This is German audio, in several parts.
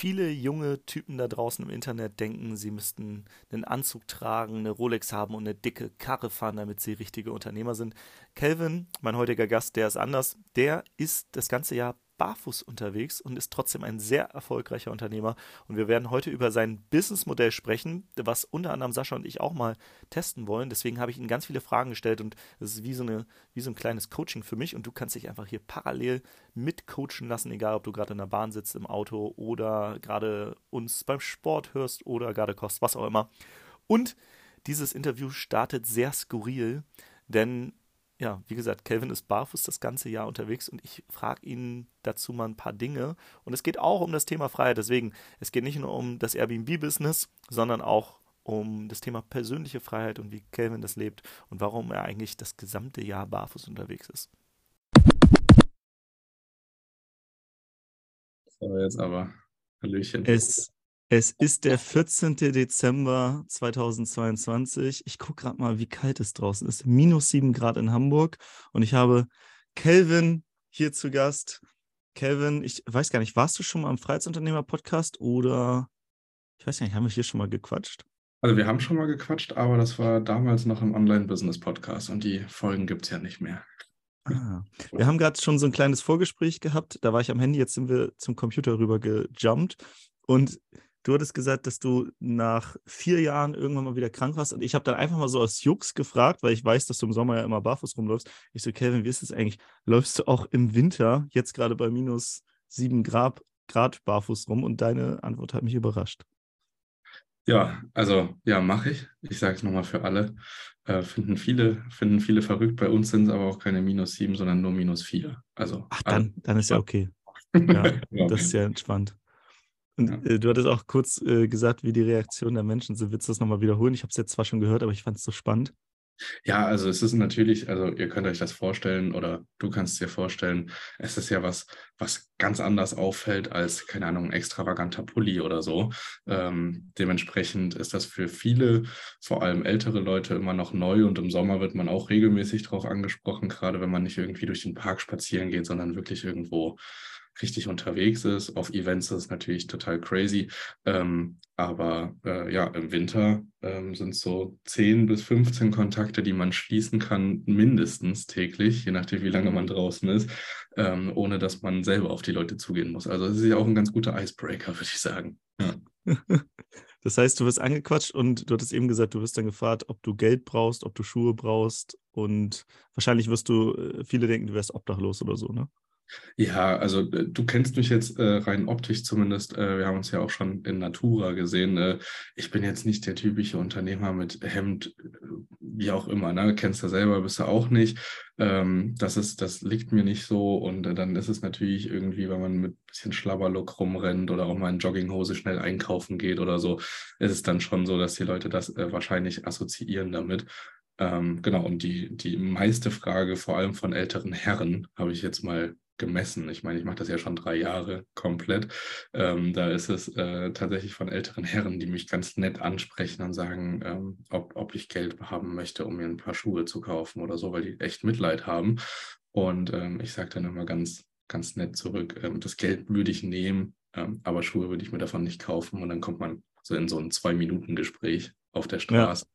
Viele junge Typen da draußen im Internet denken, sie müssten einen Anzug tragen, eine Rolex haben und eine dicke Karre fahren, damit sie richtige Unternehmer sind. Kelvin, mein heutiger Gast, der ist anders. Der ist das ganze Jahr barfuß unterwegs und ist trotzdem ein sehr erfolgreicher Unternehmer. Und wir werden heute über sein Businessmodell sprechen, was unter anderem Sascha und ich auch mal testen wollen. Deswegen habe ich ihm ganz viele Fragen gestellt und es ist wie so, eine, wie so ein kleines Coaching für mich. Und du kannst dich einfach hier parallel mitcoachen lassen, egal ob du gerade in der Bahn sitzt, im Auto oder gerade uns beim Sport hörst oder gerade kochst, was auch immer. Und dieses Interview startet sehr skurril, denn ja, wie gesagt, Kelvin ist barfuß das ganze Jahr unterwegs und ich frage ihn dazu mal ein paar Dinge. Und es geht auch um das Thema Freiheit. Deswegen, es geht nicht nur um das Airbnb-Business, sondern auch um das Thema persönliche Freiheit und wie Kelvin das lebt und warum er eigentlich das gesamte Jahr barfuß unterwegs ist. So, jetzt aber. Hallöchen. Es es ist der 14. Dezember 2022. Ich gucke gerade mal, wie kalt es draußen ist. Minus 7 Grad in Hamburg. Und ich habe Kelvin hier zu Gast. Kelvin, ich weiß gar nicht, warst du schon mal im Freiheitsunternehmer-Podcast oder ich weiß gar nicht, haben wir hier schon mal gequatscht? Also wir haben schon mal gequatscht, aber das war damals noch im Online-Business-Podcast und die Folgen gibt es ja nicht mehr. Ah, wir haben gerade schon so ein kleines Vorgespräch gehabt. Da war ich am Handy, jetzt sind wir zum Computer rüber gejumpt. Und Du hattest gesagt, dass du nach vier Jahren irgendwann mal wieder krank warst. Und ich habe dann einfach mal so aus Jux gefragt, weil ich weiß, dass du im Sommer ja immer barfuß rumläufst. Ich so, Kevin, wie ist es eigentlich? Läufst du auch im Winter, jetzt gerade bei minus sieben Grad, Grad barfuß rum? Und deine Antwort hat mich überrascht. Ja, also ja, mache ich. Ich sage es nochmal für alle. Äh, finden viele, finden viele verrückt. Bei uns sind es aber auch keine minus sieben, sondern nur minus vier. Also, Ach, dann, dann ist ja okay. Ja, das ist ja entspannt. Und ja. äh, du hattest auch kurz äh, gesagt, wie die Reaktion der Menschen sind. Willst du das nochmal wiederholen? Ich habe es jetzt zwar schon gehört, aber ich fand es so spannend. Ja, also es ist natürlich, also ihr könnt euch das vorstellen oder du kannst es dir vorstellen, es ist ja was, was ganz anders auffällt als, keine Ahnung, ein extravaganter Pulli oder so. Ähm, dementsprechend ist das für viele, vor allem ältere Leute, immer noch neu und im Sommer wird man auch regelmäßig darauf angesprochen, gerade wenn man nicht irgendwie durch den Park spazieren geht, sondern wirklich irgendwo richtig unterwegs ist. Auf Events ist es natürlich total crazy. Ähm, aber äh, ja, im Winter ähm, sind so 10 bis 15 Kontakte, die man schließen kann, mindestens täglich, je nachdem, wie lange man draußen ist, ähm, ohne dass man selber auf die Leute zugehen muss. Also es ist ja auch ein ganz guter Icebreaker, würde ich sagen. Ja. Das heißt, du wirst angequatscht und du hattest eben gesagt, du wirst dann gefragt, ob du Geld brauchst, ob du Schuhe brauchst und wahrscheinlich wirst du, äh, viele denken, du wärst obdachlos oder so, ne? Ja, also äh, du kennst mich jetzt äh, rein optisch zumindest. Äh, wir haben uns ja auch schon in Natura gesehen. Äh, ich bin jetzt nicht der typische Unternehmer mit Hemd, äh, wie auch immer. Ne? Kennst du selber, bist du auch nicht. Ähm, das, ist, das liegt mir nicht so. Und äh, dann ist es natürlich irgendwie, wenn man mit ein bisschen Schlabberlook rumrennt oder auch mal in Jogginghose schnell einkaufen geht oder so, ist es dann schon so, dass die Leute das wahrscheinlich assoziieren damit. Ähm, genau, und die, die meiste Frage, vor allem von älteren Herren, habe ich jetzt mal gemessen. Ich meine, ich mache das ja schon drei Jahre komplett. Ähm, da ist es äh, tatsächlich von älteren Herren, die mich ganz nett ansprechen und sagen, ähm, ob, ob ich Geld haben möchte, um mir ein paar Schuhe zu kaufen oder so, weil die echt Mitleid haben. Und ähm, ich sage dann immer ganz, ganz nett zurück, ähm, das Geld würde ich nehmen, ähm, aber Schuhe würde ich mir davon nicht kaufen. Und dann kommt man so in so ein Zwei-Minuten-Gespräch auf der Straße. Ja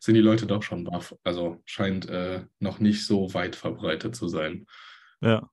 sind die Leute doch schon baff. Also scheint äh, noch nicht so weit verbreitet zu sein. Ja.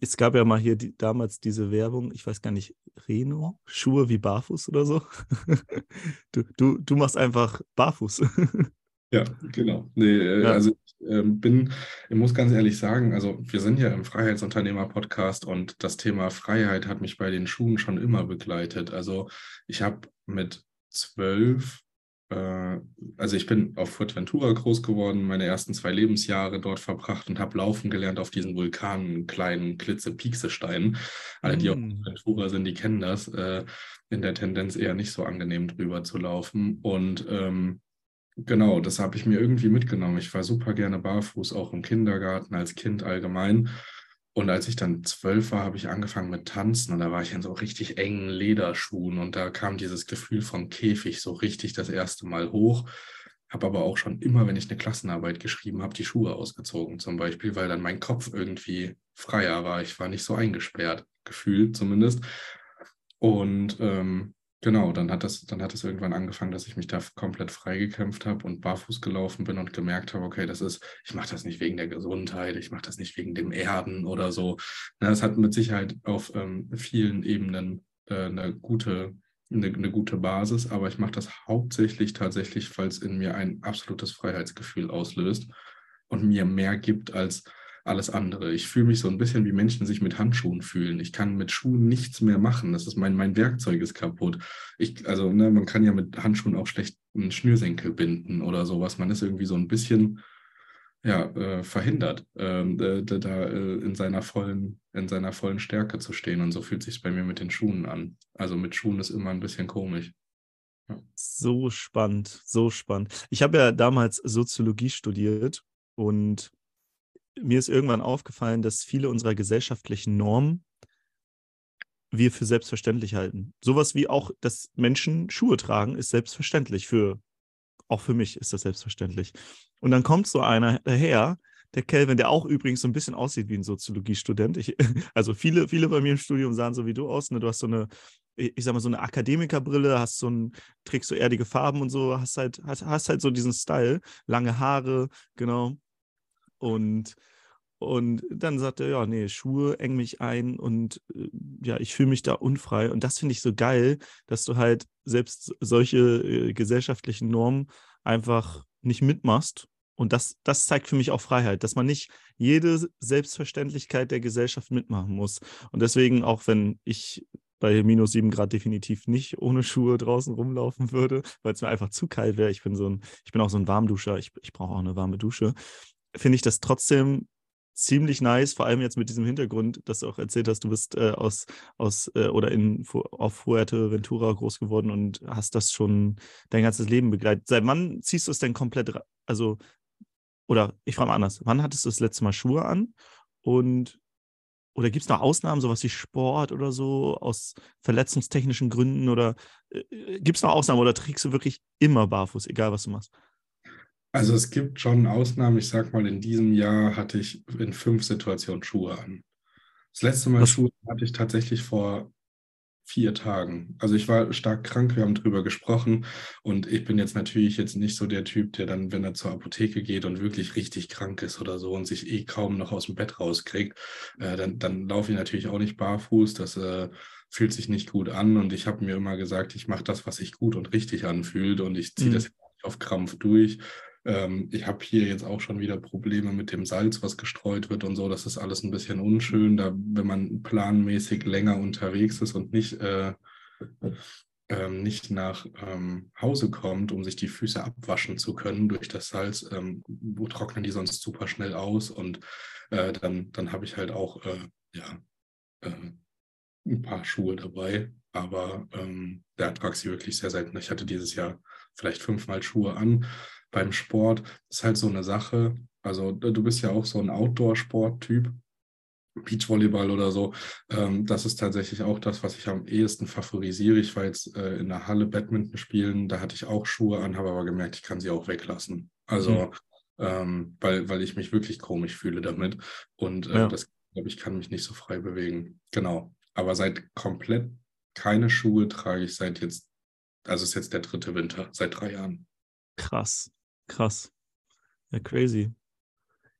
Es gab ja mal hier die, damals diese Werbung, ich weiß gar nicht, Reno, Schuhe wie Barfuß oder so. du, du, du machst einfach Barfuß. Ja, genau. Nee, äh, ja. Also ich äh, bin, ich muss ganz ehrlich sagen, also wir sind ja im Freiheitsunternehmer-Podcast und das Thema Freiheit hat mich bei den Schuhen schon immer begleitet. Also ich habe mit zwölf also ich bin auf Fuerteventura groß geworden, meine ersten zwei Lebensjahre dort verbracht und habe laufen gelernt auf diesen Vulkanen, kleinen Klitze-Piekse-Steinen. Alle, die mm. auf Fuerteventura sind, die kennen das. Äh, in der Tendenz eher nicht so angenehm drüber zu laufen. Und ähm, genau, das habe ich mir irgendwie mitgenommen. Ich war super gerne barfuß, auch im Kindergarten, als Kind allgemein. Und als ich dann zwölf war, habe ich angefangen mit Tanzen und da war ich in so richtig engen Lederschuhen und da kam dieses Gefühl von Käfig so richtig das erste Mal hoch. Habe aber auch schon immer, wenn ich eine Klassenarbeit geschrieben habe, die Schuhe ausgezogen zum Beispiel, weil dann mein Kopf irgendwie freier war. Ich war nicht so eingesperrt, gefühlt zumindest. Und ähm, genau, dann hat das, dann hat es irgendwann angefangen, dass ich mich da komplett freigekämpft habe und barfuß gelaufen bin und gemerkt habe, okay, das ist, ich mache das nicht wegen der Gesundheit, ich mache das nicht wegen dem Erden oder so. Das hat mit Sicherheit auf ähm, vielen Ebenen äh, eine gute eine, eine, gute Basis, aber ich mache das hauptsächlich tatsächlich, weil es in mir ein absolutes Freiheitsgefühl auslöst und mir mehr gibt als alles andere. Ich fühle mich so ein bisschen wie Menschen sich mit Handschuhen fühlen. Ich kann mit Schuhen nichts mehr machen. Das ist mein, mein Werkzeug ist kaputt. Ich, also, ne, man kann ja mit Handschuhen auch schlecht einen Schnürsenkel binden oder sowas. Man ist irgendwie so ein bisschen ja, äh, verhindert, ähm, äh, da äh, in seiner vollen, in seiner vollen Stärke zu stehen. Und so fühlt sich bei mir mit den Schuhen an. Also mit Schuhen ist immer ein bisschen komisch. Ja. So spannend, so spannend. Ich habe ja damals Soziologie studiert und mir ist irgendwann aufgefallen, dass viele unserer gesellschaftlichen Normen wir für selbstverständlich halten. Sowas wie auch, dass Menschen Schuhe tragen, ist selbstverständlich. Für, auch für mich ist das selbstverständlich. Und dann kommt so einer daher, der Kelvin, der auch übrigens so ein bisschen aussieht wie ein Soziologiestudent. Ich, also viele, viele bei mir im Studium sahen so wie du aus. Ne? Du hast so eine, ich sag mal, so eine Akademikerbrille, hast so ein, trägst so erdige Farben und so, hast halt, hast, hast halt so diesen Style, lange Haare, genau. Und, und dann sagt er, ja, nee, Schuhe eng mich ein und äh, ja, ich fühle mich da unfrei. Und das finde ich so geil, dass du halt selbst solche äh, gesellschaftlichen Normen einfach nicht mitmachst. Und das, das zeigt für mich auch Freiheit, dass man nicht jede Selbstverständlichkeit der Gesellschaft mitmachen muss. Und deswegen, auch wenn ich bei minus sieben Grad definitiv nicht ohne Schuhe draußen rumlaufen würde, weil es mir einfach zu kalt wäre. Ich bin so ein, ich bin auch so ein Warmduscher, ich, ich brauche auch eine warme Dusche finde ich das trotzdem ziemlich nice, vor allem jetzt mit diesem Hintergrund, dass du auch erzählt hast, du bist äh, aus, aus äh, oder in, auf Fuerteventura groß geworden und hast das schon dein ganzes Leben begleitet. Seit wann ziehst du es denn komplett, also, oder ich frage mal anders, wann hattest du das letzte Mal Schuhe an? Und oder gibt es noch Ausnahmen, sowas wie Sport oder so, aus verletzungstechnischen Gründen? Oder äh, äh gibt es noch Ausnahmen oder trägst du wirklich immer barfuß, egal was du machst? Also es gibt schon Ausnahmen. Ich sag mal, in diesem Jahr hatte ich in fünf Situationen Schuhe an. Das letzte Mal Was? Schuhe hatte ich tatsächlich vor vier Tagen. Also ich war stark krank, wir haben drüber gesprochen und ich bin jetzt natürlich jetzt nicht so der Typ, der dann, wenn er zur Apotheke geht und wirklich richtig krank ist oder so und sich eh kaum noch aus dem Bett rauskriegt, äh, dann, dann laufe ich natürlich auch nicht barfuß. Das äh, fühlt sich nicht gut an und ich habe mir immer gesagt, ich mache das, was sich gut und richtig anfühlt und ich ziehe mhm. das auf Krampf durch. Ähm, ich habe hier jetzt auch schon wieder Probleme mit dem Salz, was gestreut wird und so. Das ist alles ein bisschen unschön, da wenn man planmäßig länger unterwegs ist und nicht, äh, ähm, nicht nach ähm, Hause kommt, um sich die Füße abwaschen zu können durch das Salz, ähm, trocknen die sonst super schnell aus und äh, dann, dann habe ich halt auch äh, ja, äh, ein paar Schuhe dabei, aber ähm, der trage sie wirklich sehr selten. Ich hatte dieses Jahr vielleicht fünfmal Schuhe an beim Sport ist halt so eine Sache. Also du bist ja auch so ein Outdoor-Sport-Typ. Beachvolleyball oder so, ähm, das ist tatsächlich auch das, was ich am ehesten favorisiere. Ich war jetzt äh, in der Halle Badminton spielen, da hatte ich auch Schuhe an, habe aber gemerkt, ich kann sie auch weglassen. Also, mhm. ähm, weil, weil ich mich wirklich komisch fühle damit. Und äh, ja. das, glaube ich, kann mich nicht so frei bewegen. Genau. Aber seit komplett keine Schuhe trage ich seit jetzt, also ist jetzt der dritte Winter, seit drei Jahren. Krass. Krass. Ja, crazy.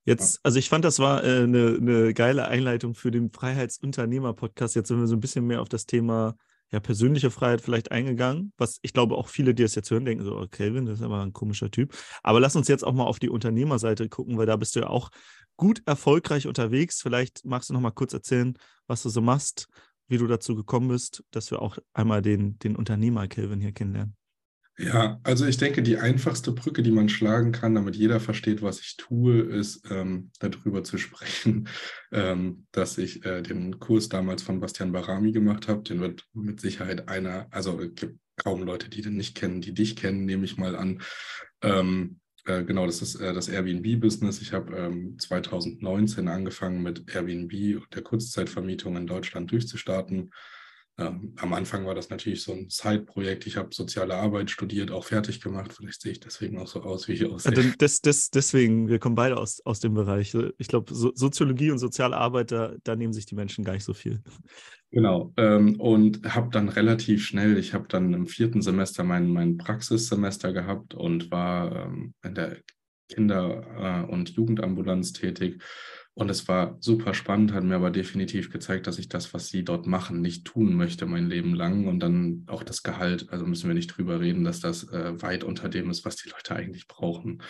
Jetzt, also ich fand, das war eine äh, ne, ne geile Einleitung für den Freiheitsunternehmer-Podcast. Jetzt sind wir so ein bisschen mehr auf das Thema ja, persönliche Freiheit vielleicht eingegangen, was ich glaube auch viele, die es jetzt hören, denken so, oh, Kelvin, das ist aber ein komischer Typ. Aber lass uns jetzt auch mal auf die Unternehmerseite gucken, weil da bist du ja auch gut erfolgreich unterwegs. Vielleicht magst du noch mal kurz erzählen, was du so machst, wie du dazu gekommen bist, dass wir auch einmal den, den Unternehmer Kelvin hier kennenlernen. Ja, also ich denke, die einfachste Brücke, die man schlagen kann, damit jeder versteht, was ich tue, ist ähm, darüber zu sprechen, ähm, dass ich äh, den Kurs damals von Bastian Barami gemacht habe. Den wird mit Sicherheit einer, also es gibt kaum Leute, die den nicht kennen, die dich kennen, nehme ich mal an. Ähm, äh, genau, das ist äh, das Airbnb-Business. Ich habe 2019 ähm, angefangen mit Airbnb und der Kurzzeitvermietung in Deutschland durchzustarten ähm, am Anfang war das natürlich so ein Side-Projekt. Ich habe soziale Arbeit studiert, auch fertig gemacht. Vielleicht sehe ich deswegen auch so aus, wie ich aussehe. Ja, das, das, deswegen, wir kommen beide aus, aus dem Bereich. Ich glaube, so, Soziologie und soziale Arbeit, da, da nehmen sich die Menschen gar nicht so viel. Genau. Ähm, und habe dann relativ schnell, ich habe dann im vierten Semester mein, mein Praxissemester gehabt und war ähm, in der Kinder- äh, und Jugendambulanz tätig und es war super spannend, hat mir aber definitiv gezeigt, dass ich das, was sie dort machen, nicht tun möchte mein Leben lang. Und dann auch das Gehalt, also müssen wir nicht drüber reden, dass das äh, weit unter dem ist, was die Leute eigentlich brauchen.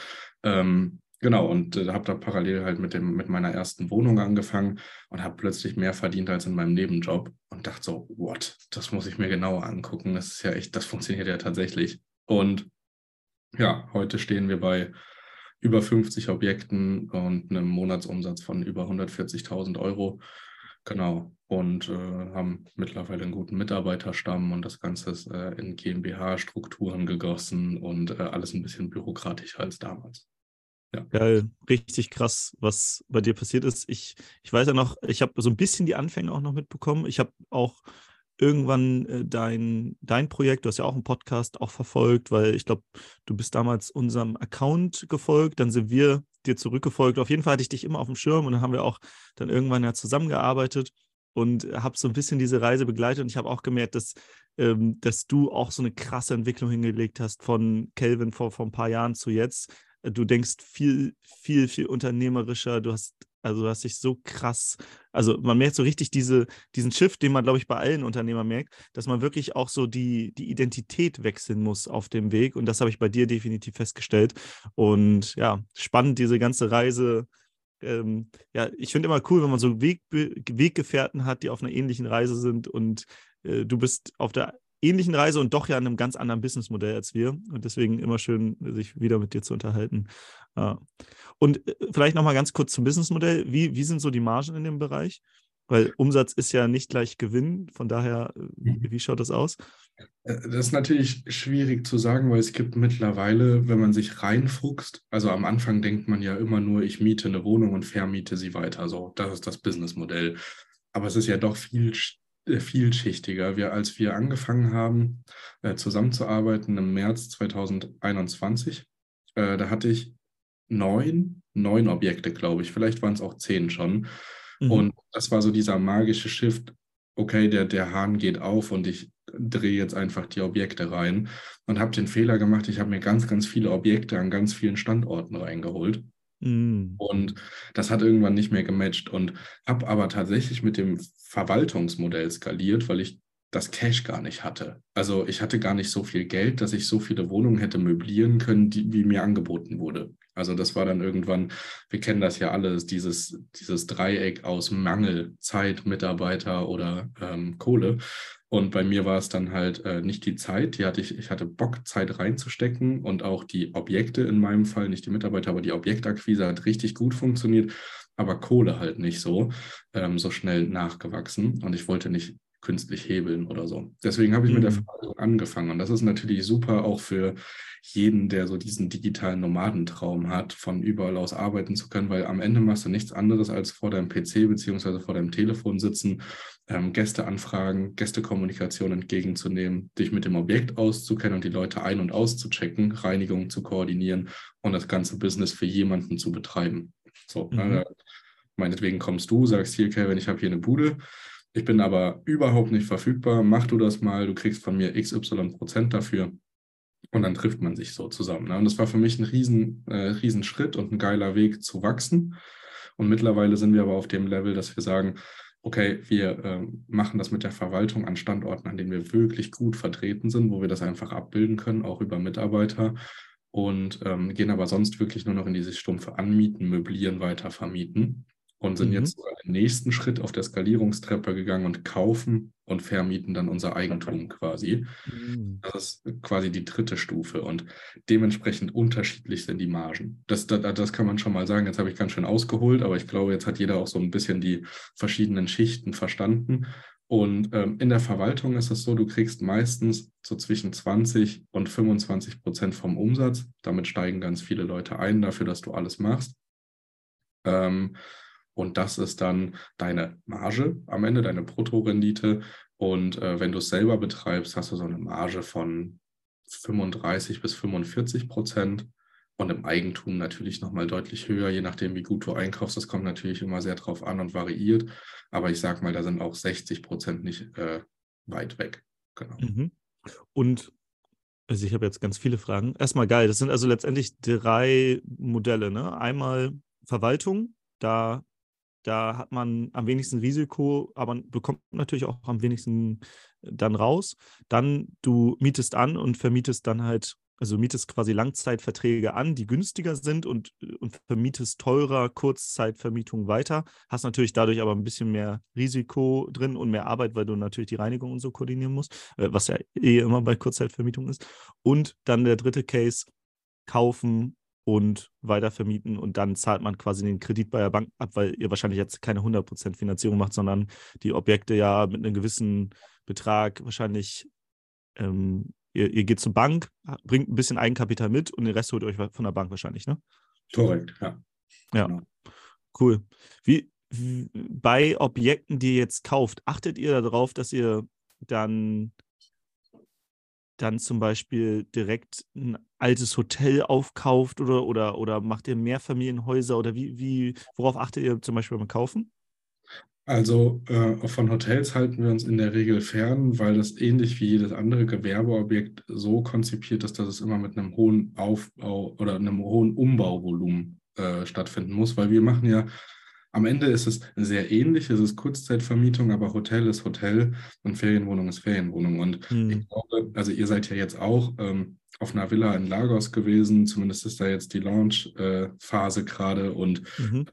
Ähm, genau, und äh, habe da parallel halt mit, dem, mit meiner ersten Wohnung angefangen und habe plötzlich mehr verdient als in meinem Nebenjob und dachte so, what, das muss ich mir genauer angucken. Das ist ja echt, das funktioniert ja tatsächlich. Und ja, heute stehen wir bei über 50 Objekten und einem Monatsumsatz von über 140.000 Euro. Genau. Und äh, haben mittlerweile einen guten Mitarbeiterstamm und das Ganze ist äh, in GmbH-Strukturen gegossen und äh, alles ein bisschen bürokratischer als damals. Ja. Geil, richtig krass, was bei dir passiert ist. Ich, ich weiß ja noch, ich habe so ein bisschen die Anfänge auch noch mitbekommen. Ich habe auch irgendwann äh, dein, dein Projekt, du hast ja auch einen Podcast auch verfolgt, weil ich glaube, du bist damals unserem Account gefolgt, dann sind wir dir zurückgefolgt. Auf jeden Fall hatte ich dich immer auf dem Schirm und dann haben wir auch dann irgendwann ja zusammengearbeitet und habe so ein bisschen diese Reise begleitet und ich habe auch gemerkt, dass, ähm, dass du auch so eine krasse Entwicklung hingelegt hast von Kelvin vor, vor ein paar Jahren zu jetzt. Du denkst viel, viel, viel unternehmerischer. Du hast also du hast dich so krass, also man merkt so richtig diese, diesen Shift, den man, glaube ich, bei allen Unternehmern merkt, dass man wirklich auch so die, die Identität wechseln muss auf dem Weg. Und das habe ich bei dir definitiv festgestellt. Und ja, spannend, diese ganze Reise. Ähm, ja, ich finde immer cool, wenn man so Weg, Weggefährten hat, die auf einer ähnlichen Reise sind und äh, du bist auf der ähnlichen Reise und doch ja in einem ganz anderen Businessmodell als wir. Und deswegen immer schön, sich wieder mit dir zu unterhalten. Ja. Und äh, vielleicht nochmal ganz kurz zum Businessmodell. Wie, wie sind so die Margen in dem Bereich? Weil Umsatz ist ja nicht gleich Gewinn. Von daher, äh, mhm. wie schaut das aus? Äh, das ist natürlich schwierig zu sagen, weil es gibt mittlerweile, wenn man sich reinfuchst, also am Anfang denkt man ja immer nur, ich miete eine Wohnung und vermiete sie weiter. So, das ist das Businessmodell. Aber es ist ja doch viel vielschichtiger. Wir, als wir angefangen haben, zusammenzuarbeiten im März 2021, äh, da hatte ich neun, neun Objekte, glaube ich. Vielleicht waren es auch zehn schon. Mhm. Und das war so dieser magische Shift. Okay, der, der Hahn geht auf und ich drehe jetzt einfach die Objekte rein und habe den Fehler gemacht. Ich habe mir ganz, ganz viele Objekte an ganz vielen Standorten reingeholt. Mhm. Und das hat irgendwann nicht mehr gematcht und habe aber tatsächlich mit dem Verwaltungsmodell skaliert, weil ich das Cash gar nicht hatte. Also ich hatte gar nicht so viel Geld, dass ich so viele Wohnungen hätte möblieren können, die, wie mir angeboten wurde. Also das war dann irgendwann, wir kennen das ja alles, dieses, dieses Dreieck aus Mangel, Zeit, Mitarbeiter oder ähm, Kohle. Und bei mir war es dann halt äh, nicht die Zeit, die hatte ich, ich hatte Bock, Zeit reinzustecken und auch die Objekte in meinem Fall, nicht die Mitarbeiter, aber die Objektakquise hat richtig gut funktioniert, aber Kohle halt nicht so, ähm, so schnell nachgewachsen. Und ich wollte nicht künstlich hebeln oder so. Deswegen habe ich mhm. mit der mhm. Verwaltung angefangen. Und das ist natürlich super auch für jeden, der so diesen digitalen Nomadentraum hat, von überall aus arbeiten zu können, weil am Ende machst du nichts anderes als vor deinem PC beziehungsweise vor deinem Telefon sitzen, ähm, Gästeanfragen, Gästekommunikation entgegenzunehmen, dich mit dem Objekt auszukennen und die Leute ein- und auszuchecken, Reinigung zu koordinieren und das ganze Business für jemanden zu betreiben. So, mhm. äh, meinetwegen kommst du, sagst hier, Kevin, ich habe hier eine Bude, ich bin aber überhaupt nicht verfügbar, mach du das mal, du kriegst von mir XY Prozent dafür. Und dann trifft man sich so zusammen. Ne? Und das war für mich ein riesen, äh, riesen Schritt und ein geiler Weg zu wachsen. Und mittlerweile sind wir aber auf dem Level, dass wir sagen, okay, wir äh, machen das mit der Verwaltung an Standorten, an denen wir wirklich gut vertreten sind, wo wir das einfach abbilden können, auch über Mitarbeiter. Und ähm, gehen aber sonst wirklich nur noch in dieses stumpfe Anmieten, Möblieren, weiter vermieten und sind mhm. jetzt sogar den nächsten Schritt auf der Skalierungstreppe gegangen und kaufen und vermieten dann unser Eigentum quasi. Mhm. Das ist quasi die dritte Stufe und dementsprechend unterschiedlich sind die Margen. Das, das, das kann man schon mal sagen. Jetzt habe ich ganz schön ausgeholt, aber ich glaube, jetzt hat jeder auch so ein bisschen die verschiedenen Schichten verstanden. Und ähm, in der Verwaltung ist es so, du kriegst meistens so zwischen 20 und 25 Prozent vom Umsatz. Damit steigen ganz viele Leute ein dafür, dass du alles machst. Ähm, Und das ist dann deine Marge am Ende, deine Bruttorendite. Und äh, wenn du es selber betreibst, hast du so eine Marge von 35 bis 45 Prozent. Und im Eigentum natürlich nochmal deutlich höher, je nachdem, wie gut du einkaufst. Das kommt natürlich immer sehr drauf an und variiert. Aber ich sage mal, da sind auch 60 Prozent nicht äh, weit weg. Genau. Mhm. Und also ich habe jetzt ganz viele Fragen. Erstmal geil, das sind also letztendlich drei Modelle. Ne? Einmal Verwaltung, da, da hat man am wenigsten Risiko, aber bekommt natürlich auch am wenigsten dann raus. Dann du mietest an und vermietest dann halt also mietest quasi Langzeitverträge an, die günstiger sind und, und vermietest teurer Kurzzeitvermietung weiter. Hast natürlich dadurch aber ein bisschen mehr Risiko drin und mehr Arbeit, weil du natürlich die Reinigung und so koordinieren musst, äh, was ja eh immer bei Kurzzeitvermietung ist. Und dann der dritte Case, kaufen und weiter vermieten und dann zahlt man quasi den Kredit bei der Bank ab, weil ihr wahrscheinlich jetzt keine 100% Finanzierung macht, sondern die Objekte ja mit einem gewissen Betrag wahrscheinlich ähm, Ihr, ihr geht zur Bank, bringt ein bisschen Eigenkapital mit und den Rest holt ihr euch von der Bank wahrscheinlich, ne? Korrekt, ja. Ja, genau. cool. Wie, wie, bei Objekten, die ihr jetzt kauft, achtet ihr darauf, dass ihr dann, dann zum Beispiel direkt ein altes Hotel aufkauft oder, oder, oder macht ihr Mehrfamilienhäuser oder wie, wie, worauf achtet ihr zum Beispiel beim Kaufen? Also äh, von Hotels halten wir uns in der Regel fern, weil das ähnlich wie jedes andere Gewerbeobjekt so konzipiert ist, dass es immer mit einem hohen Aufbau oder einem hohen Umbauvolumen äh, stattfinden muss, weil wir machen ja am Ende ist es sehr ähnlich, es ist Kurzzeitvermietung, aber Hotel ist Hotel und Ferienwohnung ist Ferienwohnung. Und mhm. ich glaube, also ihr seid ja jetzt auch ähm, auf einer Villa in Lagos gewesen, zumindest ist da jetzt die Launch-Phase äh, gerade und mhm.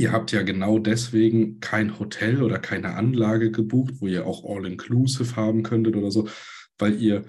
Ihr habt ja genau deswegen kein Hotel oder keine Anlage gebucht, wo ihr auch All-Inclusive haben könntet oder so, weil ihr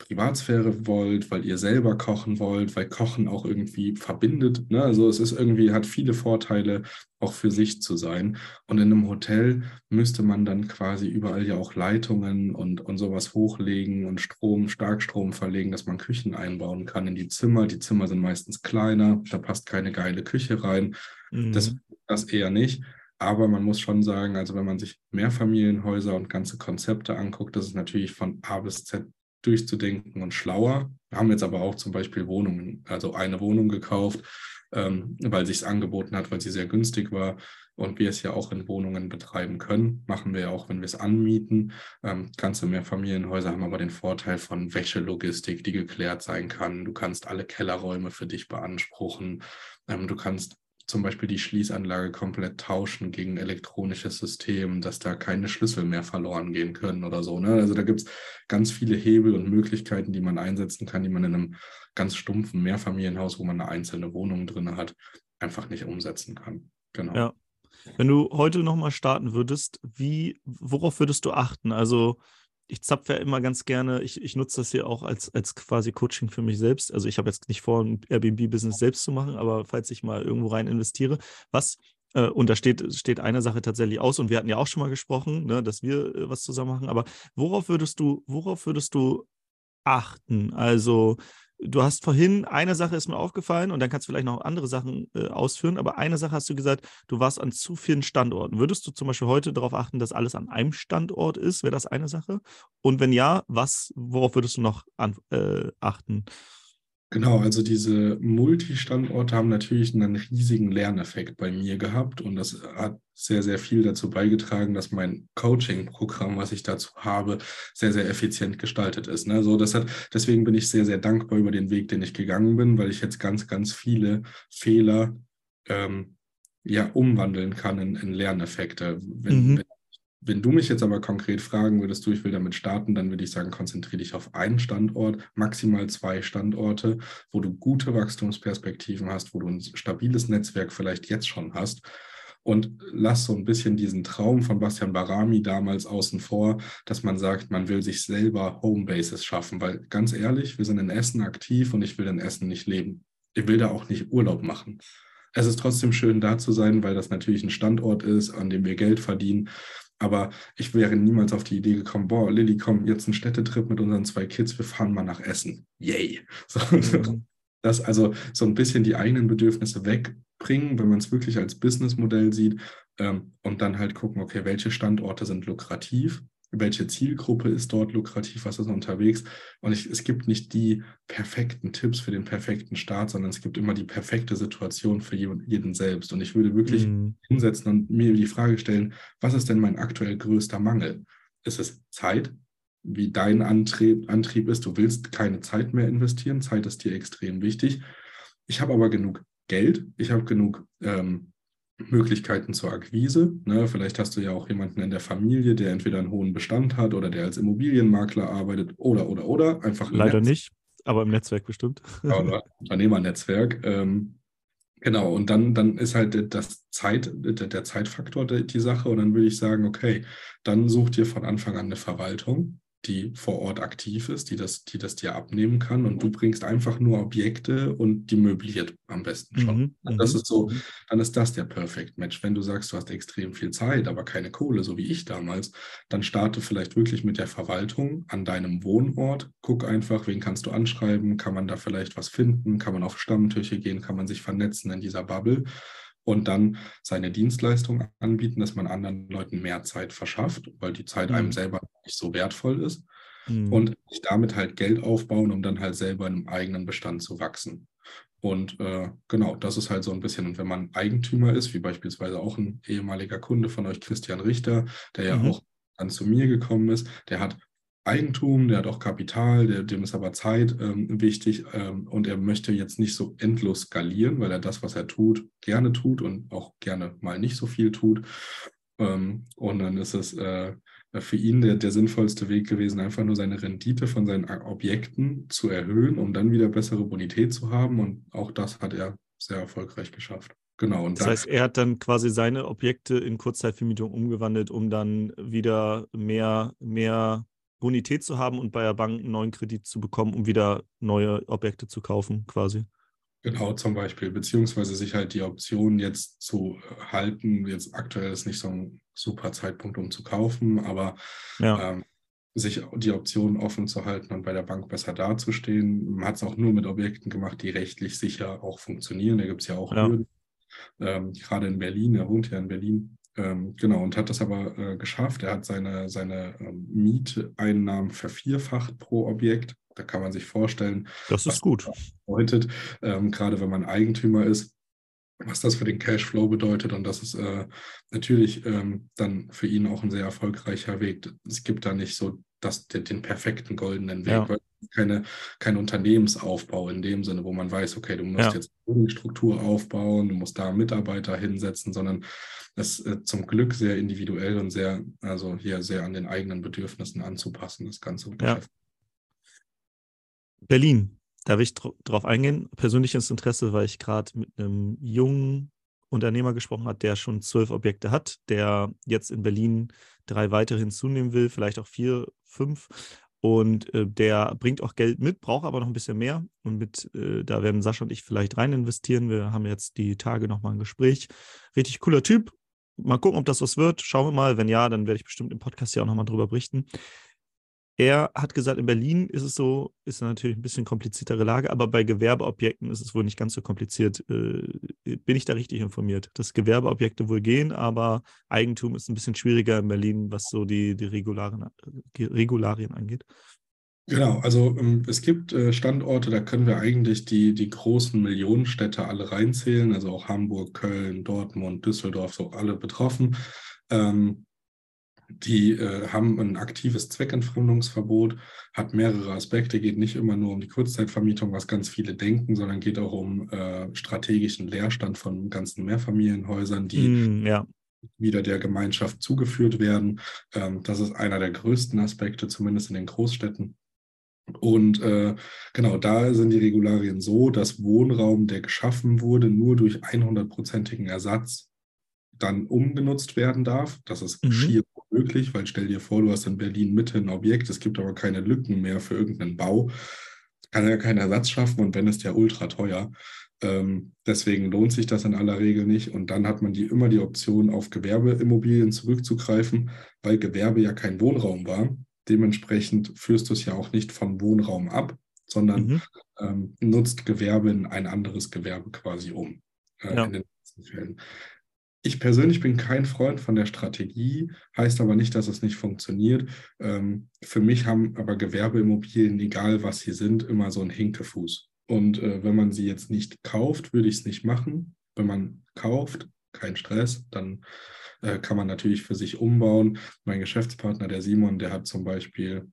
Privatsphäre wollt, weil ihr selber kochen wollt, weil Kochen auch irgendwie verbindet. Ne? Also es ist irgendwie, hat viele Vorteile, auch für sich zu sein. Und in einem Hotel müsste man dann quasi überall ja auch Leitungen und, und sowas hochlegen und Strom, Starkstrom verlegen, dass man Küchen einbauen kann in die Zimmer. Die Zimmer sind meistens kleiner, da passt keine geile Küche rein. Mhm. Das, das eher nicht. Aber man muss schon sagen, also wenn man sich Mehrfamilienhäuser und ganze Konzepte anguckt, das ist natürlich von A bis Z durchzudenken und schlauer. Wir haben jetzt aber auch zum Beispiel Wohnungen, also eine Wohnung gekauft, ähm, weil sich es angeboten hat, weil sie sehr günstig war und wir es ja auch in Wohnungen betreiben können. Machen wir ja auch, wenn wir es anmieten. Ähm, ganze Mehrfamilienhäuser haben aber den Vorteil von Wäschelogistik, die geklärt sein kann. Du kannst alle Kellerräume für dich beanspruchen. Ähm, du kannst zum Beispiel die Schließanlage komplett tauschen gegen elektronisches System, dass da keine Schlüssel mehr verloren gehen können oder so. Ne? Also da gibt es ganz viele Hebel und Möglichkeiten, die man einsetzen kann, die man in einem ganz stumpfen Mehrfamilienhaus, wo man eine einzelne Wohnung drin hat, einfach nicht umsetzen kann. Genau. Ja. Wenn du heute nochmal starten würdest, wie, worauf würdest du achten? Also ich zapfe ja immer ganz gerne, ich, ich nutze das hier auch als, als quasi Coaching für mich selbst. Also ich habe jetzt nicht vor, ein Airbnb-Business selbst zu machen, aber falls ich mal irgendwo rein investiere, was, äh, und da steht, steht eine Sache tatsächlich aus, und wir hatten ja auch schon mal gesprochen, ne, dass wir äh, was zusammen machen, aber worauf würdest du, worauf würdest du achten? Also du hast vorhin, eine Sache ist mir aufgefallen und dann kannst du vielleicht noch andere Sachen äh, ausführen, aber eine Sache hast du gesagt, du warst an zu vielen Standorten. Würdest du zum Beispiel heute darauf achten, dass alles an einem Standort ist? Wäre das eine Sache? Und wenn ja, was, worauf würdest du noch an, äh, achten? Genau, also diese Multistandorte haben natürlich einen riesigen Lerneffekt bei mir gehabt und das hat sehr, sehr viel dazu beigetragen, dass mein Coaching-Programm, was ich dazu habe, sehr, sehr effizient gestaltet ist. Ne? So, das hat, deswegen bin ich sehr, sehr dankbar über den Weg, den ich gegangen bin, weil ich jetzt ganz, ganz viele Fehler ähm, ja umwandeln kann in, in Lerneffekte. Wenn, mhm. wenn wenn du mich jetzt aber konkret fragen würdest, du, ich will damit starten, dann würde ich sagen, konzentriere dich auf einen Standort, maximal zwei Standorte, wo du gute Wachstumsperspektiven hast, wo du ein stabiles Netzwerk vielleicht jetzt schon hast. Und lass so ein bisschen diesen Traum von Bastian Barami damals außen vor, dass man sagt, man will sich selber Homebases schaffen. Weil ganz ehrlich, wir sind in Essen aktiv und ich will in Essen nicht leben. Ich will da auch nicht Urlaub machen. Es ist trotzdem schön, da zu sein, weil das natürlich ein Standort ist, an dem wir Geld verdienen. Aber ich wäre niemals auf die Idee gekommen, boah, Lilly, komm, jetzt ein Städtetrip mit unseren zwei Kids, wir fahren mal nach Essen. Yay. So, mhm. Das also so ein bisschen die eigenen Bedürfnisse weg bringen, wenn man es wirklich als Businessmodell sieht ähm, und dann halt gucken, okay, welche Standorte sind lukrativ, welche Zielgruppe ist dort lukrativ, was ist unterwegs. Und ich, es gibt nicht die perfekten Tipps für den perfekten Start, sondern es gibt immer die perfekte Situation für jeden selbst. Und ich würde wirklich mm. hinsetzen und mir die Frage stellen, was ist denn mein aktuell größter Mangel? Ist es Zeit? Wie dein Antrieb, Antrieb ist, du willst keine Zeit mehr investieren. Zeit ist dir extrem wichtig. Ich habe aber genug Geld, ich habe genug ähm, Möglichkeiten zur Akquise. Ne? Vielleicht hast du ja auch jemanden in der Familie, der entweder einen hohen Bestand hat oder der als Immobilienmakler arbeitet oder, oder, oder. Einfach Leider nicht, aber im Netzwerk bestimmt. oder Unternehmernetzwerk. Ähm, genau, und dann, dann ist halt das Zeit, der, Zeitfaktor die, die Sache. Und dann würde ich sagen, okay, dann such dir von Anfang an eine Verwaltung die vor Ort aktiv ist, die das, die das dir abnehmen kann und du bringst einfach nur Objekte und die möbliert am besten schon. Mhm, das mhm, ist so, mhm. dann ist das der Perfect Match. Wenn du sagst, du hast extrem viel Zeit, aber keine Kohle, so wie ich damals, dann starte vielleicht wirklich mit der Verwaltung an deinem Wohnort. Guck einfach, wen kannst du anschreiben, kann man da vielleicht was finden, kann man auf Stammtische gehen, kann man sich vernetzen in dieser Bubble und dann seine Dienstleistung anbieten, dass man anderen Leuten mehr Zeit verschafft, weil die Zeit mhm. einem selber nicht so wertvoll ist. Mhm. Und sich damit halt Geld aufbauen, um dann halt selber im eigenen Bestand zu wachsen. Und äh, genau, das ist halt so ein bisschen, und wenn man Eigentümer ist, wie beispielsweise auch ein ehemaliger Kunde von euch, Christian Richter, der ja mhm. auch dann zu mir gekommen ist, der hat Eigentum, der hat auch Kapital, der, dem ist aber Zeit ähm, wichtig ähm, und er möchte jetzt nicht so endlos skalieren, weil er das, was er tut, gerne tut und auch gerne mal nicht so viel tut. Ähm, und dann ist es äh, für ihn der, der sinnvollste Weg gewesen, einfach nur seine Rendite von seinen Objekten zu erhöhen, um dann wieder bessere Bonität zu haben. Und auch das hat er sehr erfolgreich geschafft. Genau. Das heißt, er hat dann quasi seine Objekte in Kurzzeitvermietung umgewandelt, um dann wieder mehr, mehr Bonität zu haben und bei der Bank einen neuen Kredit zu bekommen, um wieder neue Objekte zu kaufen, quasi. Genau, zum Beispiel, beziehungsweise sich halt die Option jetzt zu halten. Jetzt aktuell ist nicht so ein super Zeitpunkt, um zu kaufen, aber ja. ähm, sich die Option offen zu halten und bei der Bank besser dazustehen. Man hat es auch nur mit Objekten gemacht, die rechtlich sicher auch funktionieren. Da gibt es ja auch ja. Ähm, gerade in Berlin, er wohnt ja in Berlin, ähm, genau, und hat das aber äh, geschafft. Er hat seine, seine ähm, Mieteinnahmen vervierfacht pro Objekt. Da kann man sich vorstellen. Das ist gut. Das bedeutet, ähm, gerade wenn man Eigentümer ist, was das für den Cashflow bedeutet. Und das ist äh, natürlich ähm, dann für ihn auch ein sehr erfolgreicher Weg. Es gibt da nicht so das, den, den perfekten goldenen Weg, ja. weil keine, kein Unternehmensaufbau in dem Sinne, wo man weiß, okay, du musst ja. jetzt eine Struktur aufbauen, du musst da Mitarbeiter hinsetzen, sondern ist äh, zum Glück sehr individuell und sehr, also hier sehr an den eigenen Bedürfnissen anzupassen, das Ganze. Ja. Berlin, darf ich drauf eingehen? Persönliches Interesse, weil ich gerade mit einem jungen Unternehmer gesprochen habe, der schon zwölf Objekte hat, der jetzt in Berlin drei weitere hinzunehmen will, vielleicht auch vier, fünf. Und äh, der bringt auch Geld mit, braucht aber noch ein bisschen mehr. Und mit, äh, da werden Sascha und ich vielleicht rein investieren. Wir haben jetzt die Tage nochmal ein Gespräch. Richtig cooler Typ. Mal gucken, ob das was wird. Schauen wir mal. Wenn ja, dann werde ich bestimmt im Podcast ja auch nochmal drüber berichten. Er hat gesagt, in Berlin ist es so, ist natürlich ein bisschen kompliziertere Lage, aber bei Gewerbeobjekten ist es wohl nicht ganz so kompliziert. Äh, bin ich da richtig informiert? Dass Gewerbeobjekte wohl gehen, aber Eigentum ist ein bisschen schwieriger in Berlin, was so die, die Regularien, Regularien angeht. Genau, also ähm, es gibt äh, Standorte, da können wir eigentlich die, die großen Millionenstädte alle reinzählen, also auch Hamburg, Köln, Dortmund, Düsseldorf, so alle betroffen. Ähm, die äh, haben ein aktives Zweckentfremdungsverbot, hat mehrere Aspekte, geht nicht immer nur um die Kurzzeitvermietung, was ganz viele denken, sondern geht auch um äh, strategischen Leerstand von ganzen Mehrfamilienhäusern, die mm, ja. wieder der Gemeinschaft zugeführt werden. Ähm, das ist einer der größten Aspekte, zumindest in den Großstädten. Und äh, genau, da sind die Regularien so, dass Wohnraum, der geschaffen wurde, nur durch 100-prozentigen Ersatz dann umgenutzt werden darf. Das ist mhm. schier möglich, weil stell dir vor, du hast in Berlin Mitte ein Objekt, es gibt aber keine Lücken mehr für irgendeinen Bau. Kann ja keinen Ersatz schaffen und wenn ist der ultra teuer. Ähm, deswegen lohnt sich das in aller Regel nicht. Und dann hat man die, immer die Option, auf Gewerbeimmobilien zurückzugreifen, weil Gewerbe ja kein Wohnraum war. Dementsprechend führst du es ja auch nicht vom Wohnraum ab, sondern mhm. ähm, nutzt Gewerbe in ein anderes Gewerbe quasi um. äh, ja. in den Fällen. Ich persönlich bin kein Freund von der Strategie, heißt aber nicht, dass es nicht funktioniert. Ähm, für mich haben aber Gewerbeimmobilien, egal was sie sind, immer so einen Hinkefuß. Und äh, wenn man sie jetzt nicht kauft, würde ich es nicht machen. Wenn man kauft, kein Stress, dann äh, kann man natürlich für sich umbauen. Mein Geschäftspartner, der Simon, der hat zum Beispiel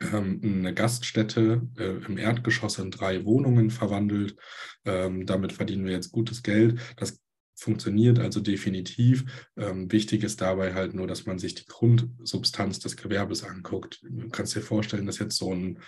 ähm, eine Gaststätte äh, im Erdgeschoss in drei Wohnungen verwandelt. Ähm, damit verdienen wir jetzt gutes Geld. Das funktioniert also definitiv. Ähm, wichtig ist dabei halt nur, dass man sich die Grundsubstanz des Gewerbes anguckt. Du kannst dir vorstellen, dass jetzt so ein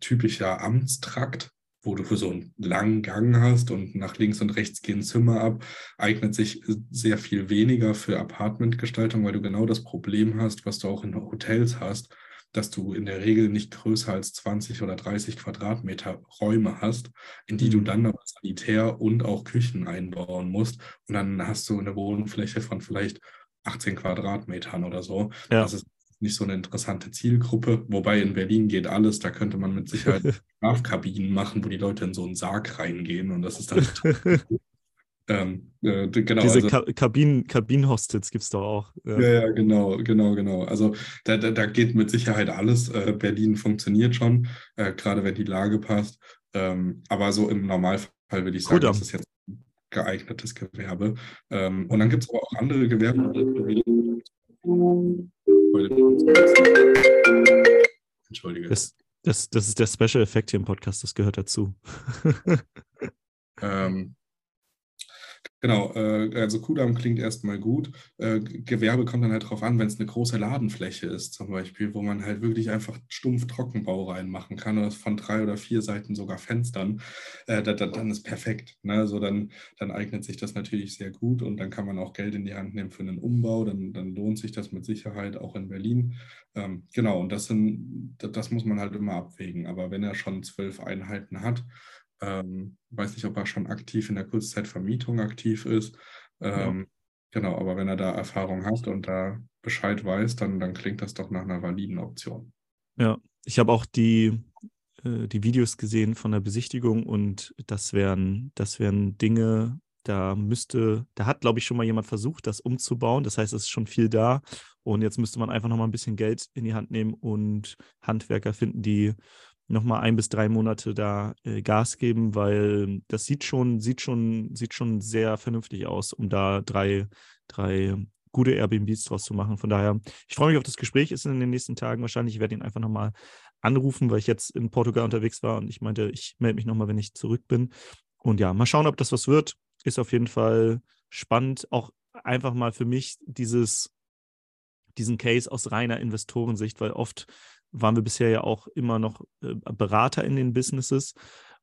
typischer Amtstrakt, wo du so einen langen Gang hast und nach links und rechts gehen Zimmer ab, eignet sich sehr viel weniger für Apartmentgestaltung, weil du genau das Problem hast, was du auch in Hotels hast dass du in der Regel nicht größer als 20 oder 30 Quadratmeter Räume hast, in die du mhm. dann aber Sanitär und auch Küchen einbauen musst. Und dann hast du eine Wohnfläche von vielleicht 18 Quadratmetern oder so. Ja. Das ist nicht so eine interessante Zielgruppe. Wobei in Berlin geht alles. Da könnte man mit Sicherheit Schlafkabinen machen, wo die Leute in so einen Sarg reingehen. Und das ist dann Ähm, äh, genau, Diese also, Ka Kabinen, Kabinenhostels gibt es doch auch. Ja. ja. ja, genau, genau, genau. Also da, da, da geht mit Sicherheit alles. Äh, Berlin funktioniert schon, äh, gerade wenn die Lage passt. Ähm, aber so im Normalfall würde ich sagen, Gut, das ist jetzt geeignetes Gewerbe. Ähm, und dann gibt es aber auch andere Gewerbe. Entschuldige. Das, das, das ist der Special Effekt hier im Podcast, das gehört dazu. ähm, Genau, äh, also Kudamm klingt erstmal gut. Äh, Gewerbe kommt dann halt drauf an, wenn es eine große Ladenfläche ist, zum Beispiel, wo man halt wirklich einfach stumpf Trockenbau reinmachen kann, oder von drei oder vier Seiten sogar Fenstern, äh, da, da, dann ist perfekt. Ne? Also dann, dann eignet sich das natürlich sehr gut und dann kann man auch Geld in die Hand nehmen für einen Umbau, dann, dann lohnt sich das mit Sicherheit auch in Berlin. Ähm, genau, und das, sind, das muss man halt immer abwägen. Aber wenn er schon zwölf Einheiten hat, ähm, weiß nicht, ob er schon aktiv in der Kurzzeitvermietung aktiv ist. Ähm, ja. Genau, aber wenn er da Erfahrung hat und da Bescheid weiß, dann, dann klingt das doch nach einer validen Option. Ja, ich habe auch die, äh, die Videos gesehen von der Besichtigung und das wären, das wären Dinge, da müsste, da hat, glaube ich, schon mal jemand versucht, das umzubauen. Das heißt, es ist schon viel da. Und jetzt müsste man einfach noch mal ein bisschen Geld in die Hand nehmen und Handwerker finden, die nochmal ein bis drei Monate da äh, Gas geben, weil das sieht schon, sieht schon, sieht schon sehr vernünftig aus, um da drei, drei gute Airbnbs draus zu machen. Von daher, ich freue mich auf das Gespräch, ist in den nächsten Tagen wahrscheinlich. Ich werde ihn einfach nochmal anrufen, weil ich jetzt in Portugal unterwegs war und ich meinte, ich melde mich nochmal, wenn ich zurück bin. Und ja, mal schauen, ob das was wird. Ist auf jeden Fall spannend. Auch einfach mal für mich dieses, diesen Case aus reiner Investorensicht, weil oft waren wir bisher ja auch immer noch äh, Berater in den Businesses.